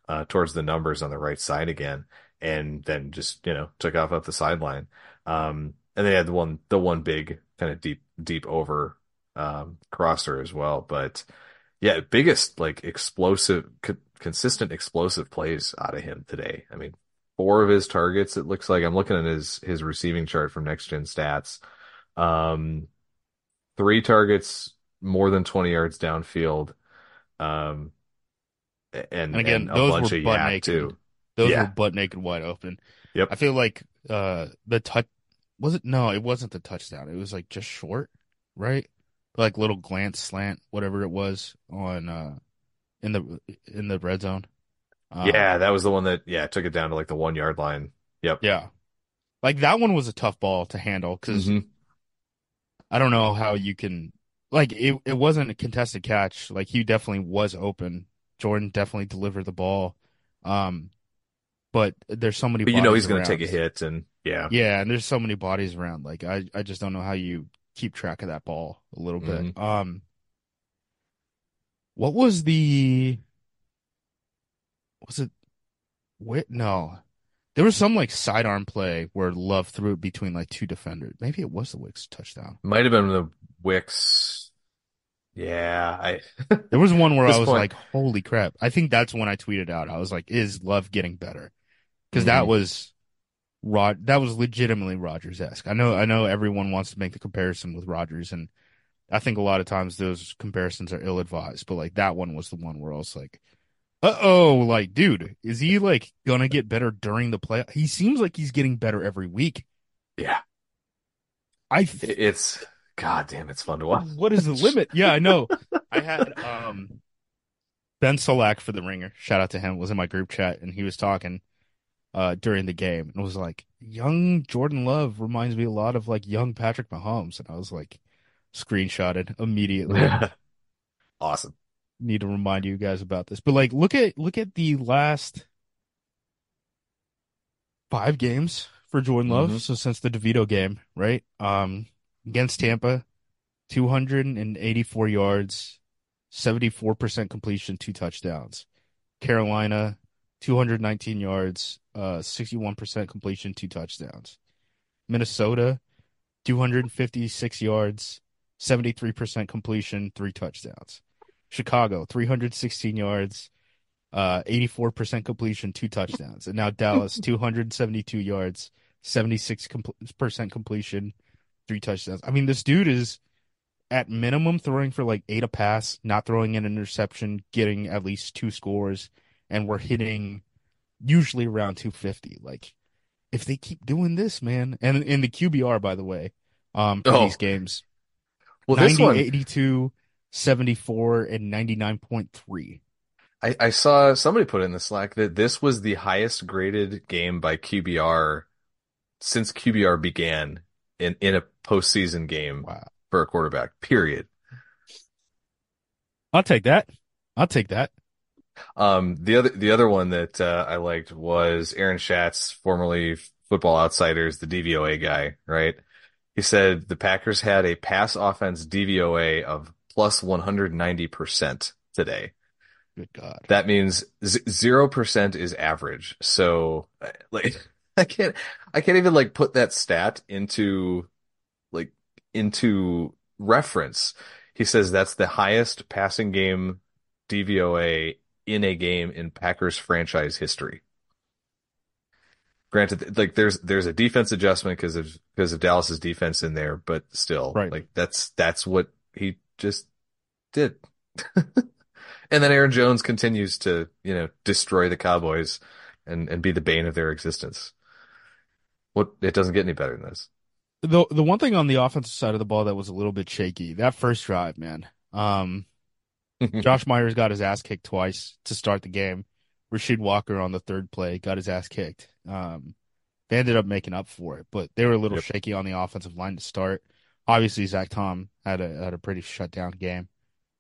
uh, towards the numbers on the right side again, and then just you know took off up the sideline. Um, and they had the one the one big kind of deep deep over um, crosser as well. But yeah, biggest like explosive, co- consistent explosive plays out of him today. I mean, four of his targets. It looks like I'm looking at his his receiving chart from Next Gen Stats. Um, three targets more than 20 yards downfield. Um, and, And again, and a those bunch were of butt yak naked. too. those yeah. were butt naked, wide open. Yep. I feel like uh the touch was it? No, it wasn't the touchdown. It was like just short, right? Like little glance slant, whatever it was on uh in the in the red zone. Um, Yeah, that was the one that yeah took it down to like the one yard line. Yep. yeah. Like that one was a tough ball to handle because Mhm. I don't know how you can like it. It wasn't a contested catch. Like he definitely was open. Jordan definitely delivered the ball. Um, but there's so many. But you know he's going to take a hit, and yeah, Yeah, and there's so many bodies around. Like I, I just don't know how you keep track of that ball a little bit. Mm-hmm. Um, what was the? Was it? Wait, no, there was some like sidearm play where Love threw it between like two defenders. Maybe it was the Wicks touchdown. might have been the Wicks. Yeah, I There was one where I was point- like, "Holy crap!" I think that's when I tweeted out. I was like, "Is Love getting better?" Because that Mhm. was Rod. That was legitimately Rodgers esque. I know. I know everyone wants to make the comparison with Rodgers, and I think a lot of times those comparisons are ill advised. But like that one was the one where I was like, "Uh oh!" Like, dude, is he like gonna get better during the play? He seems like he's getting better every week. yeah, I it- it's god damn, it's fun to watch. what is the limit? Yeah, I know. I had um Ben Solak for the ringer. Shout out to him. Was in my group chat and he was talking uh during the game and was like, young Jordan Love reminds me a lot of like young Patrick Mahomes. And I was like screenshotted immediately. awesome. Need to remind you guys about this. But like look at look at the last five games for Jordan Love. Mhm. So since the DeVito game, right? Um against Tampa, 284 yards, 74% completion, two touchdowns. Carolina, 219 yards, uh, 61% completion, two touchdowns. Minnesota, 256 yards, 73% completion, three touchdowns. Chicago, 316 yards, uh, 84% completion, two touchdowns. And now Dallas, 272 yards, 76% completion, three touchdowns. I mean, this dude is at minimum throwing for like eight a pass, not throwing an interception, getting at least two scores, and we're hitting usually around 250. Like, if they keep doing this, man, and in the QBR, by the way, um, for Oh. these games, Well, 90, this one 82, 74, and 99.3. I, I saw somebody put in the Slack that this was the highest graded game by QBR since QBR began in in a postseason game Wow. for a quarterback. Period. I'll take that. I'll take that. Um, the other the other one that uh, I liked was Aaron Schatz, formerly Football Outsiders, the DVOA guy, right? He said the Packers had a pass offense DVOA of plus 190% today. Good God. That means zero percent is average. So uh, like I can't I can't even like put that stat into like into reference. He says that's the highest passing game DVOA in a game in Packers franchise history. Granted, like there's there's a defense adjustment because of because of Dallas's defense in there, but still, Right. like that's that's what he just did. And then Aaron Jones continues to, you know, destroy the Cowboys and, and be the bane of their existence. What it doesn't get any better than this. The the one thing on the offensive side of the ball that was a little bit shaky, that first drive, man. Um, Josh Myers got his ass kicked twice to start the game. Rasheed Walker on the third play got his ass kicked. Um, they ended up making up for it, but they were a little Yep. shaky on the offensive line to start. Obviously, Zach Tom had a had a pretty shutdown game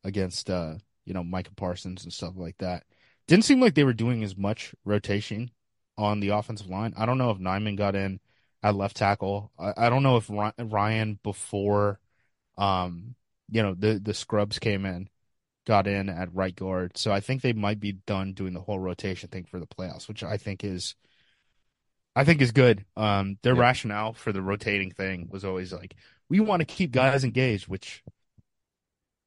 against uh, you know Micah Parsons and stuff like that. Didn't seem like they were doing as much rotation on the offensive line. I don't know if Nijman got in at left tackle. I, I don't know if Ryan before, um, you know the the scrubs came in, got in at right guard. So I think they might be done doing the whole rotation thing for the playoffs, which I think is, I think is good. Um, their Yeah. rationale for the rotating thing was always like, we want to keep guys engaged, which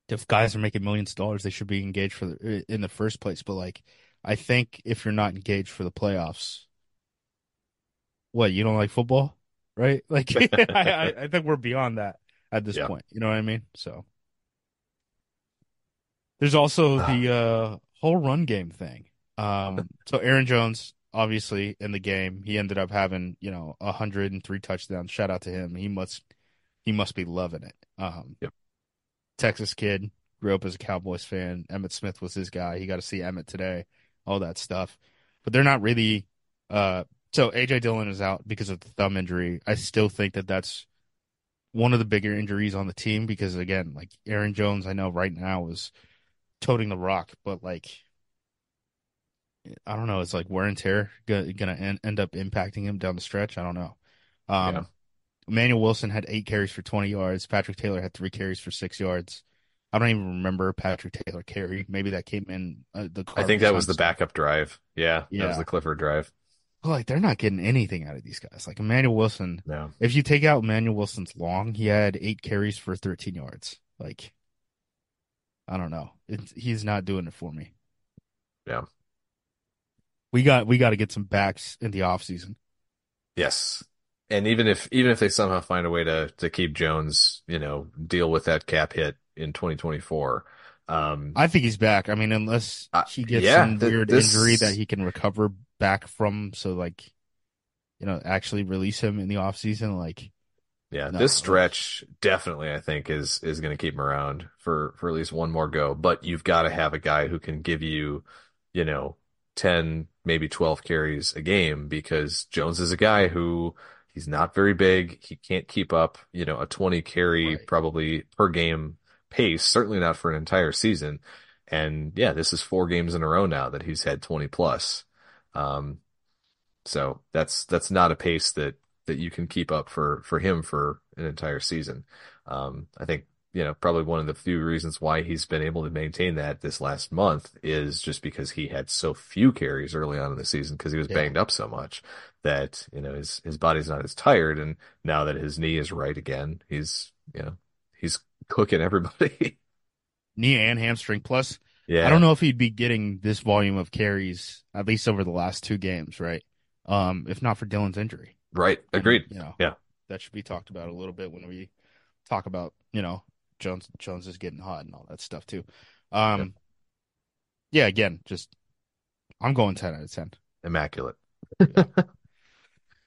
if guys are making millions of dollars, they should be engaged for the, in the first place. But like, I think if you're not engaged for the playoffs, what you don't like football, right? Like, I, I, think we're beyond that at this Yeah. point. You know what I mean? So there's also the uh, whole run game thing. Um, so Aaron Jones, obviously in the game, he ended up having you know 103 touchdowns. Shout out to him. He must he must be loving it. Um, Yep. Texas kid, grew up as a Cowboys fan. Emmitt Smith was his guy. He got to see Emmitt today, all that stuff. But they're not really. Uh, so AJ Dillon is out because of the thumb injury. I still think that that's one of the bigger injuries on the team because again, like Aaron Jones, I know right now is toting the rock, but like I don't know, it's like wear and tear gonna, end up impacting him down the stretch. I don't know. Um, Yeah. Emmanuel Wilson had eight carries for 20 yards. Patrick Taylor had three carries for six yards. I don't even remember Patrick Taylor carry. Maybe that came in uh, the. I think that was the backup drive. Yeah, that was the Clifford drive. Like they're not getting anything out of these guys. Like Emmanuel Wilson, No, if you take out Emmanuel Wilson's long, he had eight carries for 13 yards. Like, I don't know. It's, he's not doing it for me. Yeah. We got we got to get some backs in the offseason. yes, and even if even if they somehow find a way to to keep Jones, you know, deal with that cap hit in 2024, um, I think he's back. I mean, unless Uh, he gets yeah, some th- weird this- injury that he can recover back from, so like, you know, actually release him in the offseason. Like, Yeah, No, this stretch definitely I think is is going to keep him around for for at least one more go. But you've got to have a guy who can give you, you know, 10 maybe 12 carries a game because Jones is a guy who he's not very big. He can't keep up, you know, a 20 carry Right. probably per game pace, certainly not for an entire season. And yeah, this is four games in a row now that he's had 20 plus. Um, so that's that's not a pace that that you can keep up for for him for an entire season. Um, I think you know probably one of the few reasons why he's been able to maintain that this last month is just because he had so few carries early on in the season because he was Yeah. banged up so much that you know his his body's not as tired and now that his knee is right again he's you know he's cooking everybody. knee and hamstring. Plus, yeah, I don't know if he'd be getting this volume of carries at least over the last two games, right? Um, if not for Dillon's injury. Right, And, agreed. you know, Yeah. that should be talked about a little bit when we talk about you know Jones Jones is getting hot and all that stuff too. Um, yeah, again, just I'm going ten out of ten. Immaculate.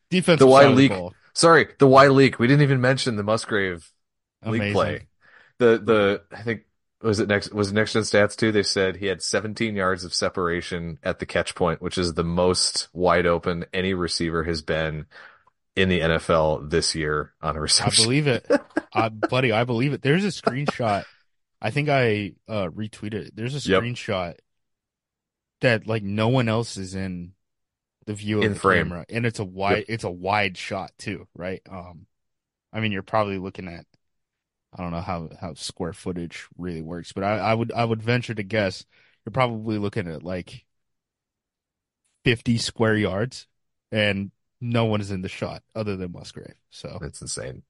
Defensive The Y leak. ball, Sorry, the Y leak. We didn't even mention the Musgrave league amazing. play. The the I think was it next was it next gen stats too? They said he had 17 yards of separation at the catch point, which is the most wide open any receiver has been in the NFL this year on a reception. I believe it, I, buddy. I believe it. There's a screenshot. I think I uh, retweeted. it. There's a Yep. screenshot that like no one else is in the view of In the frame. camera, and it's a wide. It's a wide shot too, right? Um, I mean, you're probably looking at. I don't know how how square footage really works, but I, I would I would venture to guess you're probably looking at like 50 square yards, and no one is in the shot other than Musgrave. So. That's insane.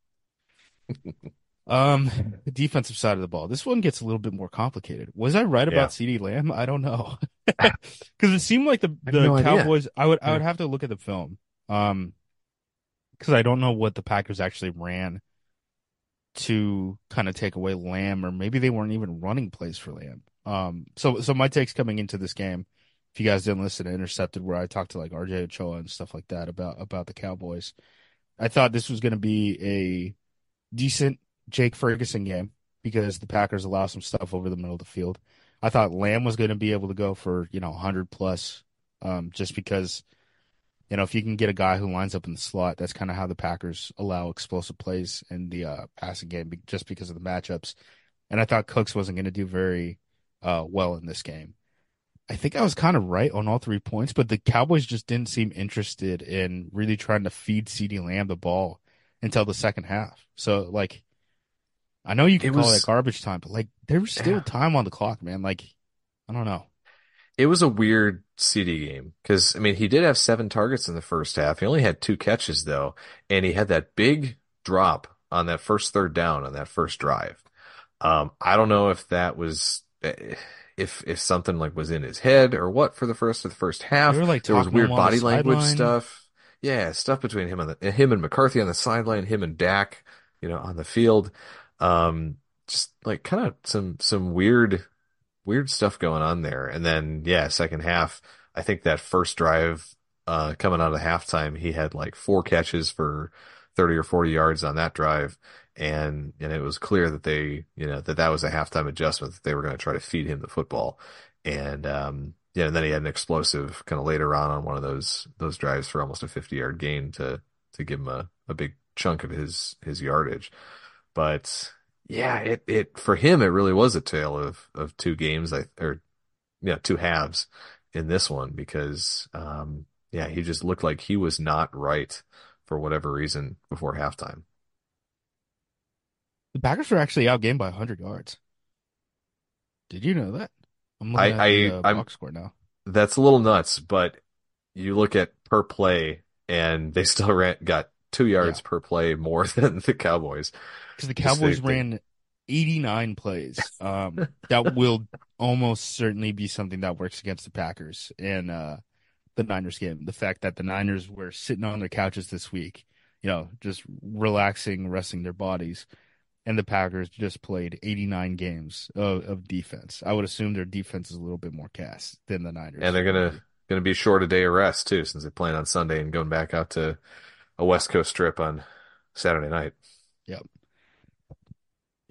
Um, the defensive side of the ball. This one gets a little bit more complicated. Was I right Yeah. about CeeDee Lamb? I don't know. Because it seemed like the I have the idea. Cowboys. I would I would have to look at the film. Um, because I don't know what the Packers actually ran to kind of take away Lamb, or maybe they weren't even running plays for Lamb. Um, so so my takes coming into this game. If you guys didn't listen to Intercepted, where I talked to like RJ Ochoa and stuff like that about about the Cowboys, I thought this was going to be a decent Jake Ferguson game because the Packers allow some stuff over the middle of the field. I thought Lamb was going to be able to go for, you know, 100 plus um, just because, you know, if you can get a guy who lines up in the slot, that's kind of how the Packers allow explosive plays in the uh, passing game just because of the matchups. And I thought Cooks wasn't going to do very uh, well in this game. I think I was kind of right on all three points, but the Cowboys just didn't seem interested in really trying to feed CeeDee Lamb the ball until the second half. So, like, I know you can It call was- it garbage time, but like, there was still Yeah. time on the clock, man. Like, I don't know. It was a weird CeeDee game because I mean he did have seven targets in the first half. He only had two catches though, and he had that big drop on that first third down on that first drive. Um, I don't know if that was eh, if if something like was in his head or what for the first of the first half. Were, like, there was weird him on the body language sideline. stuff. Yeah, stuff between him and the, him and McCarthy on the sideline, him and Dak, you know, on the field. Um, just like kind of some some weird weird stuff going on there. And then, yeah, second half, I think that first drive, uh, coming out of halftime, he had like four catches for 30 or 40 yards on that drive. And, and it was clear that they, you know, that that was a halftime adjustment that they were going to try to feed him the football. And, um, yeah, and then he had an explosive kind of later on on one of those, those drives for almost a 50 yard gain to, to give him a, a big chunk of his, his yardage. But yeah, it, it, for him, it really was a tale of, of two games, I, or, yeah, two halves in this one because, um, yeah, he just looked like he was not right for whatever reason before halftime. The Packers were actually outgained by 100 yards. Did you know that? I'm looking I- at the I- uh, I'm- box score now. That's a little nuts, but you look at per play and they still ran, got two yards per play more than the Cowboys. Because the Cowboys they- ran 89 plays. Um, that will almost certainly be something that works against the Packers and uh, the Niners game. The fact that the Niners were sitting on their couches this week, you know, just relaxing, resting their bodies, and the Packers just played 89 games of, of defense. I would assume their defense is a little bit more cast than the Niners. And they're gonna gonna be short a day of rest too, since they're playing on Sunday and going back out to a West Coast trip on Saturday night.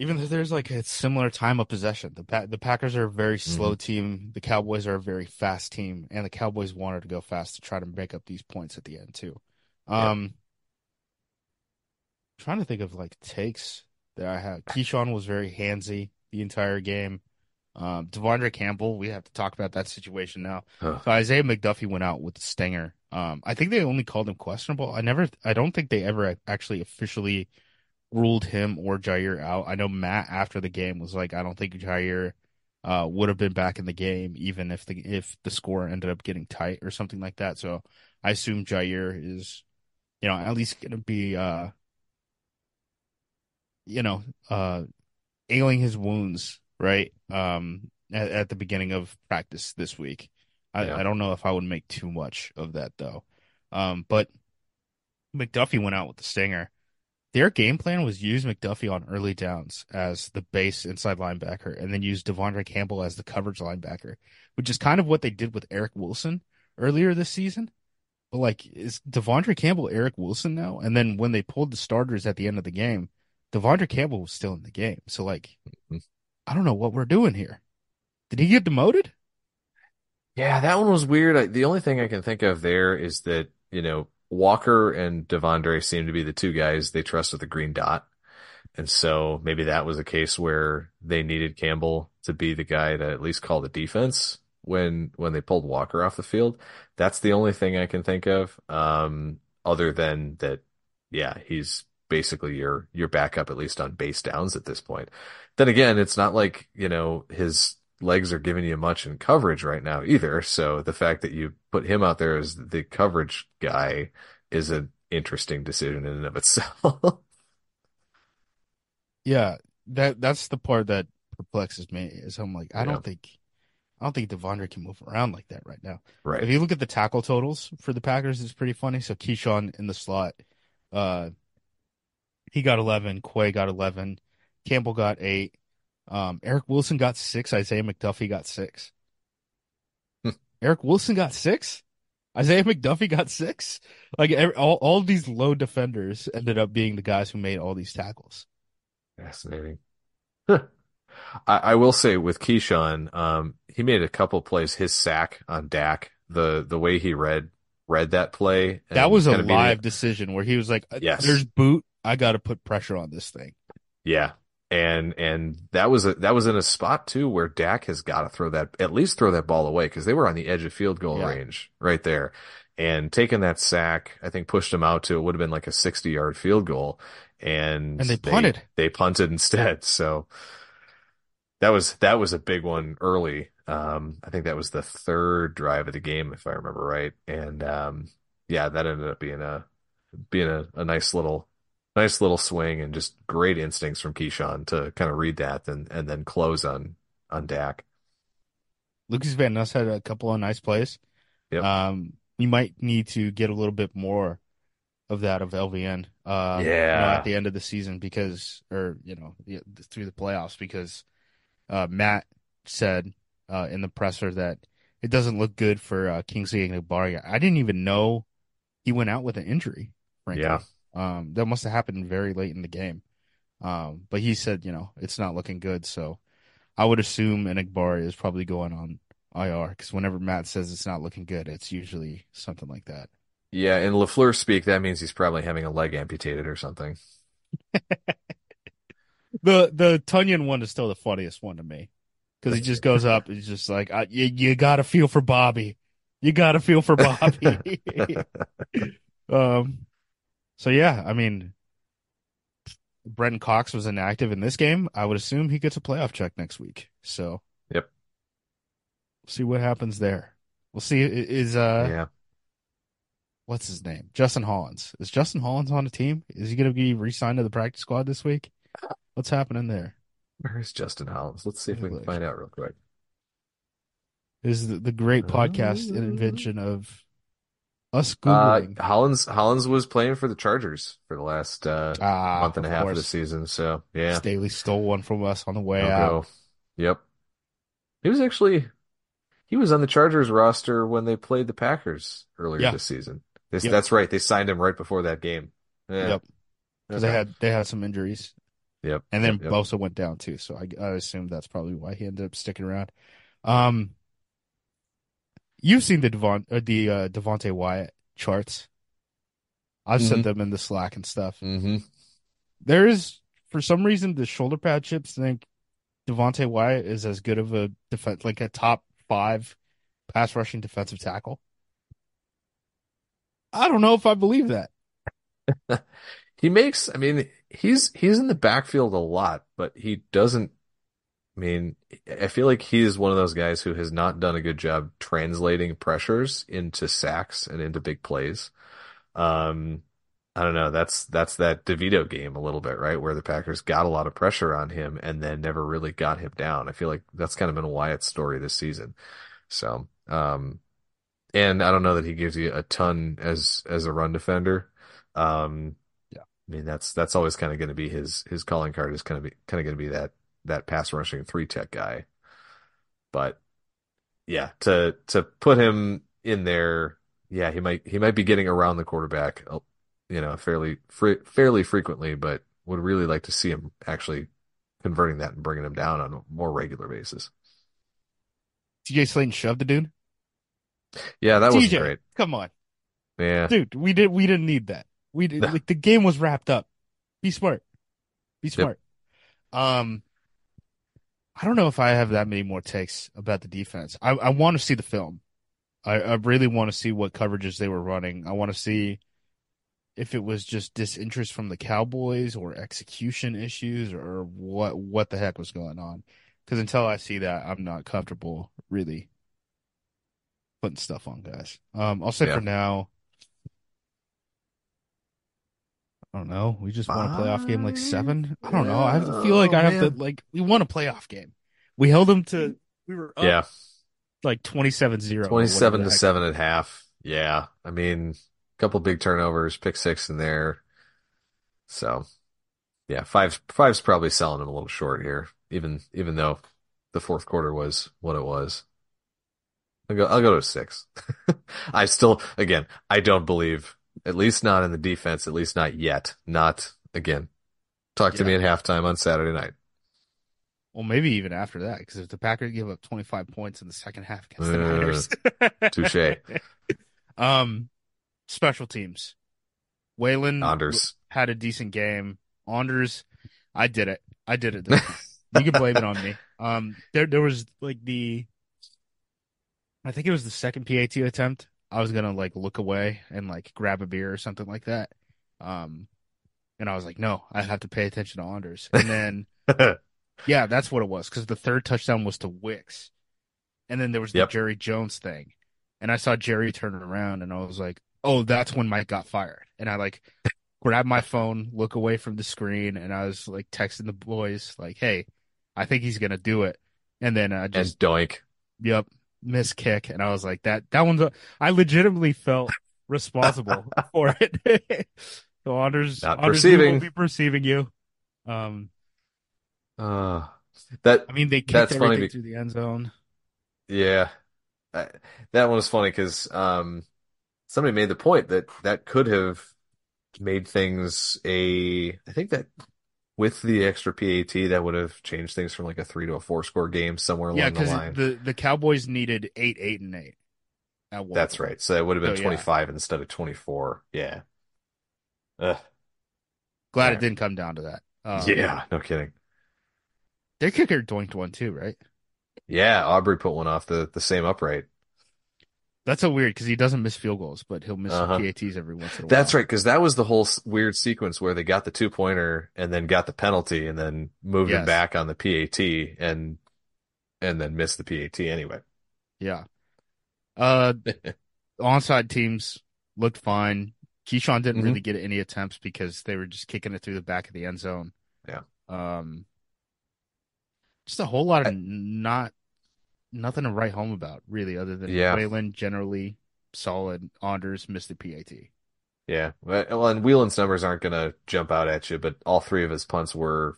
Even though there's like a similar time of possession, the pa- the Packers are a very slow team. The Cowboys are a very fast team, and the Cowboys wanted to go fast to try to make up these points at the end too. Yeah. Um, trying to think of like takes that I had. Keisean was very handsy the entire game. Um, Devondre Campbell, we have to talk about that situation now. Ugh. So Isaiah McDuffie went out with the stinger. Um, I think they only called him questionable. I never, I don't think they ever actually officially ruled him or Jaire out. I know Matt after the game was like, I don't think Jaire uh, would have been back in the game even if the if the score ended up getting tight or something like that. So I assume Jaire is, you know, at least going to be, uh, you know, uh, ailing his wounds right um, at, at the beginning of practice this week. I, Yeah. I don't know if I would make too much of that though. Um, but McDuffie went out with the stinger. Their game plan was use McDuffie on early downs as the base inside linebacker and then use Devondre Campbell as the coverage linebacker, which is kind of what they did with Eric Wilson earlier this season. But like, is Devondre Campbell Eric Wilson now? And then when they pulled the starters at the end of the game, Devondre Campbell was still in the game. So like, Mhm. I don't know what we're doing here. Did he get demoted? Yeah, that one was weird. I, the only thing I can think of there is that, you know, Walker and Devondre seem to be the two guys they trust with the green dot. And so maybe that was a case where they needed Campbell to be the guy to at least call the defense when, when they pulled Walker off the field. That's the only thing I can think of. Um, other than that, yeah, he's basically your, your backup, at least on base downs at this point. Then again, it's not like, you know, his legs are giving you much in coverage right now either. So the fact that you put him out there as the coverage guy is an interesting decision in and of itself. Yeah, that that's the part that perplexes me. Is I'm like, I Yeah. don't think, I don't think Devondre can move around like that right now. Right. If you look at the tackle totals for the Packers, it's pretty funny. So Keisean in the slot, uh, he got 11. Quay got 11. Campbell got eight. Um, Eric Wilson got six. Isaiah McDuffie got six. Hmm. Eric Wilson got six. Isaiah McDuffie got six. Like every, all, all these low defenders ended up being the guys who made all these tackles. Fascinating. I, I will say with Keisean, um, he made a couple plays. His sack on Dak, the the way he read read that play, That was a made live decision where he was like, uh, Yes. "There's boot. I got to put pressure on this thing." Yeah. And and that was a that was in a spot too where Dak has got to throw that at least throw that ball away because they were on the edge of field goal Yeah. range right there. And taking that sack, I think pushed him out to it would have been like a 60 yard field goal. And, And they punted. They, punted instead. So that was that was a big one early. Um, I think that was the third drive of the game, if I remember right. And um, yeah, that ended up being a being a, a nice little nice little swing and just great instincts from Keisean to kind of read that and and then close on on Dak. Lucas Van Ness had a couple of nice plays. Yep. Um, you might need to get a little bit more of that of LVN. Uh, you know, Yeah. at the end of the season because, or you know, through the playoffs because uh, Matt said uh, in the presser that it doesn't look good for uh, Kingsley Enagbare. I didn't even know he went out with an injury. Frankly. Yeah. Um, that must have happened very late in the game. Um, but he said, you know, it's not looking good. So I would assume Enagbare is probably going on IR because whenever Matt says it's not looking good, it's usually something like that. Yeah, in LaFleur speak, that means he's probably having a leg amputated or something. The the Tonyan one is still the funniest one to me because he just goes up. He's just like, I, you, you got to feel for Bobby. You got to feel for Bobby. um, so yeah, I mean, Brenton Cox was inactive in this game. I would assume he gets a playoff check next week. So Yep. we'll see what happens there. We'll see. Is uh, yeah. what's his name? Justin Hollins. Is Justin Hollins on the team? Is he going to be re-signed to the practice squad this week? What's happening there? Where's Justin Hollins? Let's see if we can find out real quick. This is the, the great podcast Uh, invention of us Uh. Hollins Hollins was playing for the Chargers for the last uh, ah, month and a half of the season. So yeah, Staley stole one from us on the way No out. Yep. He was actually he was on the Chargers roster when they played the Packers earlier Yeah. this season. This, Yep. That's right. They signed him right before that game. Yeah. Yep. Because they had they had some injuries, Yep. and then yep. Bosa went down too. So I, I assume that's probably why he ended up sticking around. Um, you've seen the Devon uh, the uh, Devonte Wyatt charts. I've sent Mhm. them in the Slack and stuff. Mm-hmm. There is, for some reason, the shoulder pad chips think Devonte Wyatt is as good of a defense, like a top five pass rushing defensive tackle. I don't know if I believe that. He makes, I mean, he's he's in the backfield a lot, but he doesn't. I mean, I feel like he's one of those guys who has not done a good job translating pressures into sacks and into big plays. Um, I don't know. That's that's that DeVito game a little bit, right? Where the Packers got a lot of pressure on him and then never really got him down. I feel like that's kind of been Wyatt's story this season. So, um, and I don't know that he gives you a ton as as a run defender. Um, Yeah. I mean that's that's always kind of going to be his his calling card is kind of be kind of going to be that that pass rushing three tech guy. But yeah, to to put him in there, yeah, he might he might be getting around the quarterback, uh, you know, fairly fre- fairly frequently, but would really like to see him actually converting that and bringing him down on a more regular basis. TJ Slaton shoved the dude. Yeah, that TJ, great. come on, Yeah, dude. We did. We didn't need that. We did. Like the game was wrapped up. Be smart. Be smart. Um, I don't know if I have that many more takes about the defense. I I want to see the film. I I really want to see what coverages they were running. I want to see if it was just disinterest from the Cowboys or execution issues or what what the heck was going on. Because until I see that, I'm not comfortable really putting stuff on guys. Um, I'll say Yeah. for now. I don't know. We just won a playoff game like seven. I don't know. I feel like I have Oh, man. to like we won a playoff game. We held them to we were up yeah, like 27-0. twenty-seven or to whatever the heck. seven at half. Yeah, I mean, a couple big turnovers, pick six in there. So, yeah, five five's probably selling him a little short here, even even though the fourth quarter was what it was. I'll go. I'll go to six. I still, again, I don't believe, at least not in the defense, at least not yet. Not again. Talk to Yeah. me at halftime on Saturday night. Well, maybe even after that, because if the Packers give up 25 points in the second half against the Uh, Niners. touche. um, special teams. Waylon Anders. had a decent game. Anders, I did it. I did it. you can blame it on me. Um, there, there was like the, I think it was the second PAT attempt. I was gonna like look away and like grab a beer or something like that. Um, and I was like, no, I have to pay attention to Anders. And then, yeah, that's what it was because the third touchdown was to Wicks, and then there was the Yep. Jerry Jones thing, and I saw Jerry turn around, and I was like, oh, that's when Mike got fired, and I like grabbed my phone, look away from the screen, and I was like texting the boys like, hey, I think he's gonna do it, and then I and just doink. Yep, miss kick, and I was like that. That one's. A, I legitimately felt responsible for it. so Anders, Not Anders, we will perceiving. be perceiving you. Um, Uh, that I mean, they kicked That's funny everything be- through the end zone. Yeah, I, that one was funny because um, somebody made the point that that could have made things a. I think that with the extra PAT, that would have changed things from like a three to a four score game somewhere Yeah, along the because line. the the Cowboys needed eight, eight, and eight. That's right. So it would have been So, yeah. 25 instead of 24. Yeah. Ugh. Glad Yeah. it didn't come down to that. Um, yeah, no kidding. their kicker doinked one too, right? Yeah, Aubrey put one off the the same upright. That's so weird because he doesn't miss field goals, but he'll miss Uh-huh. PATs every once in a while. That's right, because that was the whole s- weird sequence where they got the two pointer and then got the penalty and then moved Yes. it back on the PAT and and then missed the PAT anyway. Yeah. Uh, onside teams looked fine. Keisean didn't Mhm. really get any attempts because they were just kicking it through the back of the end zone. Yeah. Um, just a whole lot of not nothing to write home about, really, other than Yeah. Whelan generally solid. Anders missed the PAT. Yeah. Well, and Whelan's numbers aren't going to jump out at you, but all three of his punts were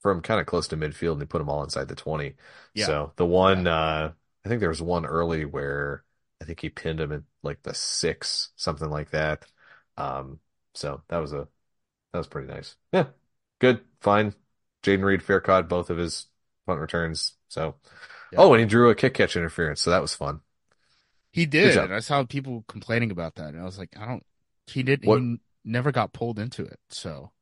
from kind of close to midfield and he put them all inside the 20. Yeah. So the one, uh, I think there was one early where I think he pinned him at like the six, something like that. Um, so that was a, that was pretty nice. Yeah. Good. Fine. Jayden Reed fair caught both of his punt returns. So, Yeah. oh, and he drew a kick catch interference. So that was fun. He did, and I saw people complaining about that, and I was like, I don't. He did. What- He never got pulled into it. So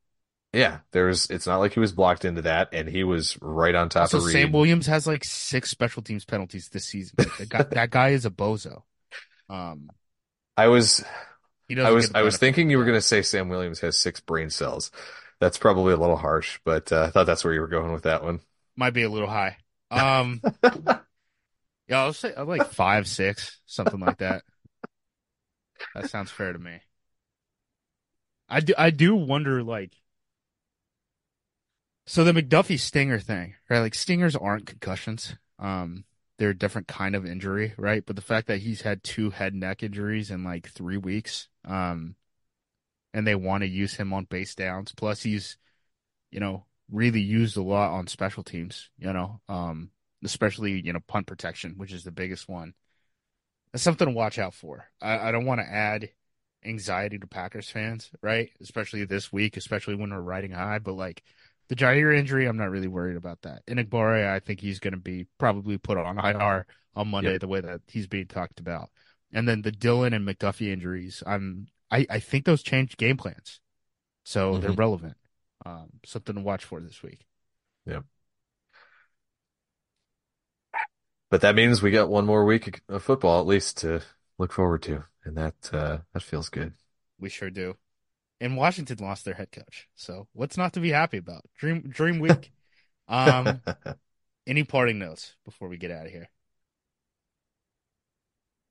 Yeah. There was, it's not like he was blocked into that and he was right on top also, of Reed. Sam Williams has like six special teams penalties this season. Like, that, guy, that guy is a bozo. Um, I was, I was I was thinking you were going to say Sam Williams has six brain cells. That's probably a little harsh, but uh, I thought that's where you were going with that one. might be a little high. Um, yeah, I'll say uh, like five, six, something like that. That sounds fair to me. I do, I do wonder, like, so the McDuffie stinger thing, right? Like, stingers aren't concussions. Um, they're a different kind of injury, right? But the fact that he's had two head neck injuries in like three weeks, um, and they want to use him on base downs. Plus, he's, you know, really used a lot on special teams, you know, um, especially, you know, punt protection, which is the biggest one. That's something to watch out for. I, I don't want to add anxiety to Packers fans, right? Especially this week, especially when we're riding high. But like the Jaire injury, I'm not really worried about that. Enagbare, I think he's going to be probably put on IR on Monday, Yep. the way that he's being talked about. And then the Dillon and McDuffie injuries, I'm I, I think those changed game plans, so they're Mhm. relevant. Um, something to watch for this week. Yeah. But that means we got one more week of football at least to look forward to, and that uh, that feels good. We sure do. And Washington lost their head coach, so what's not to be happy about? Dream dream week. um, any parting notes before we get out of here?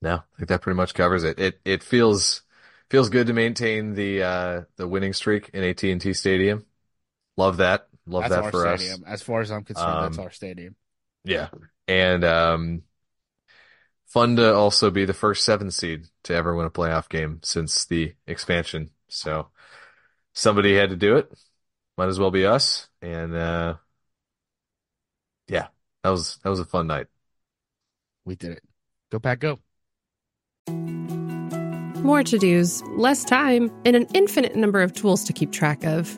No, I think that pretty much covers it. It it feels feels good to maintain the uh, the winning streak in AT&T Stadium. Love that. Love that's that our for us. As far as I'm concerned, that's Um, our stadium. Yeah. And um fun to also be the first seven seed to ever win a playoff game since the expansion. So somebody had to do it. Might as well be us. And uh yeah, that was that was a fun night. We did it. Go Pack Go. More to dos, less time, and an infinite number of tools to keep track of.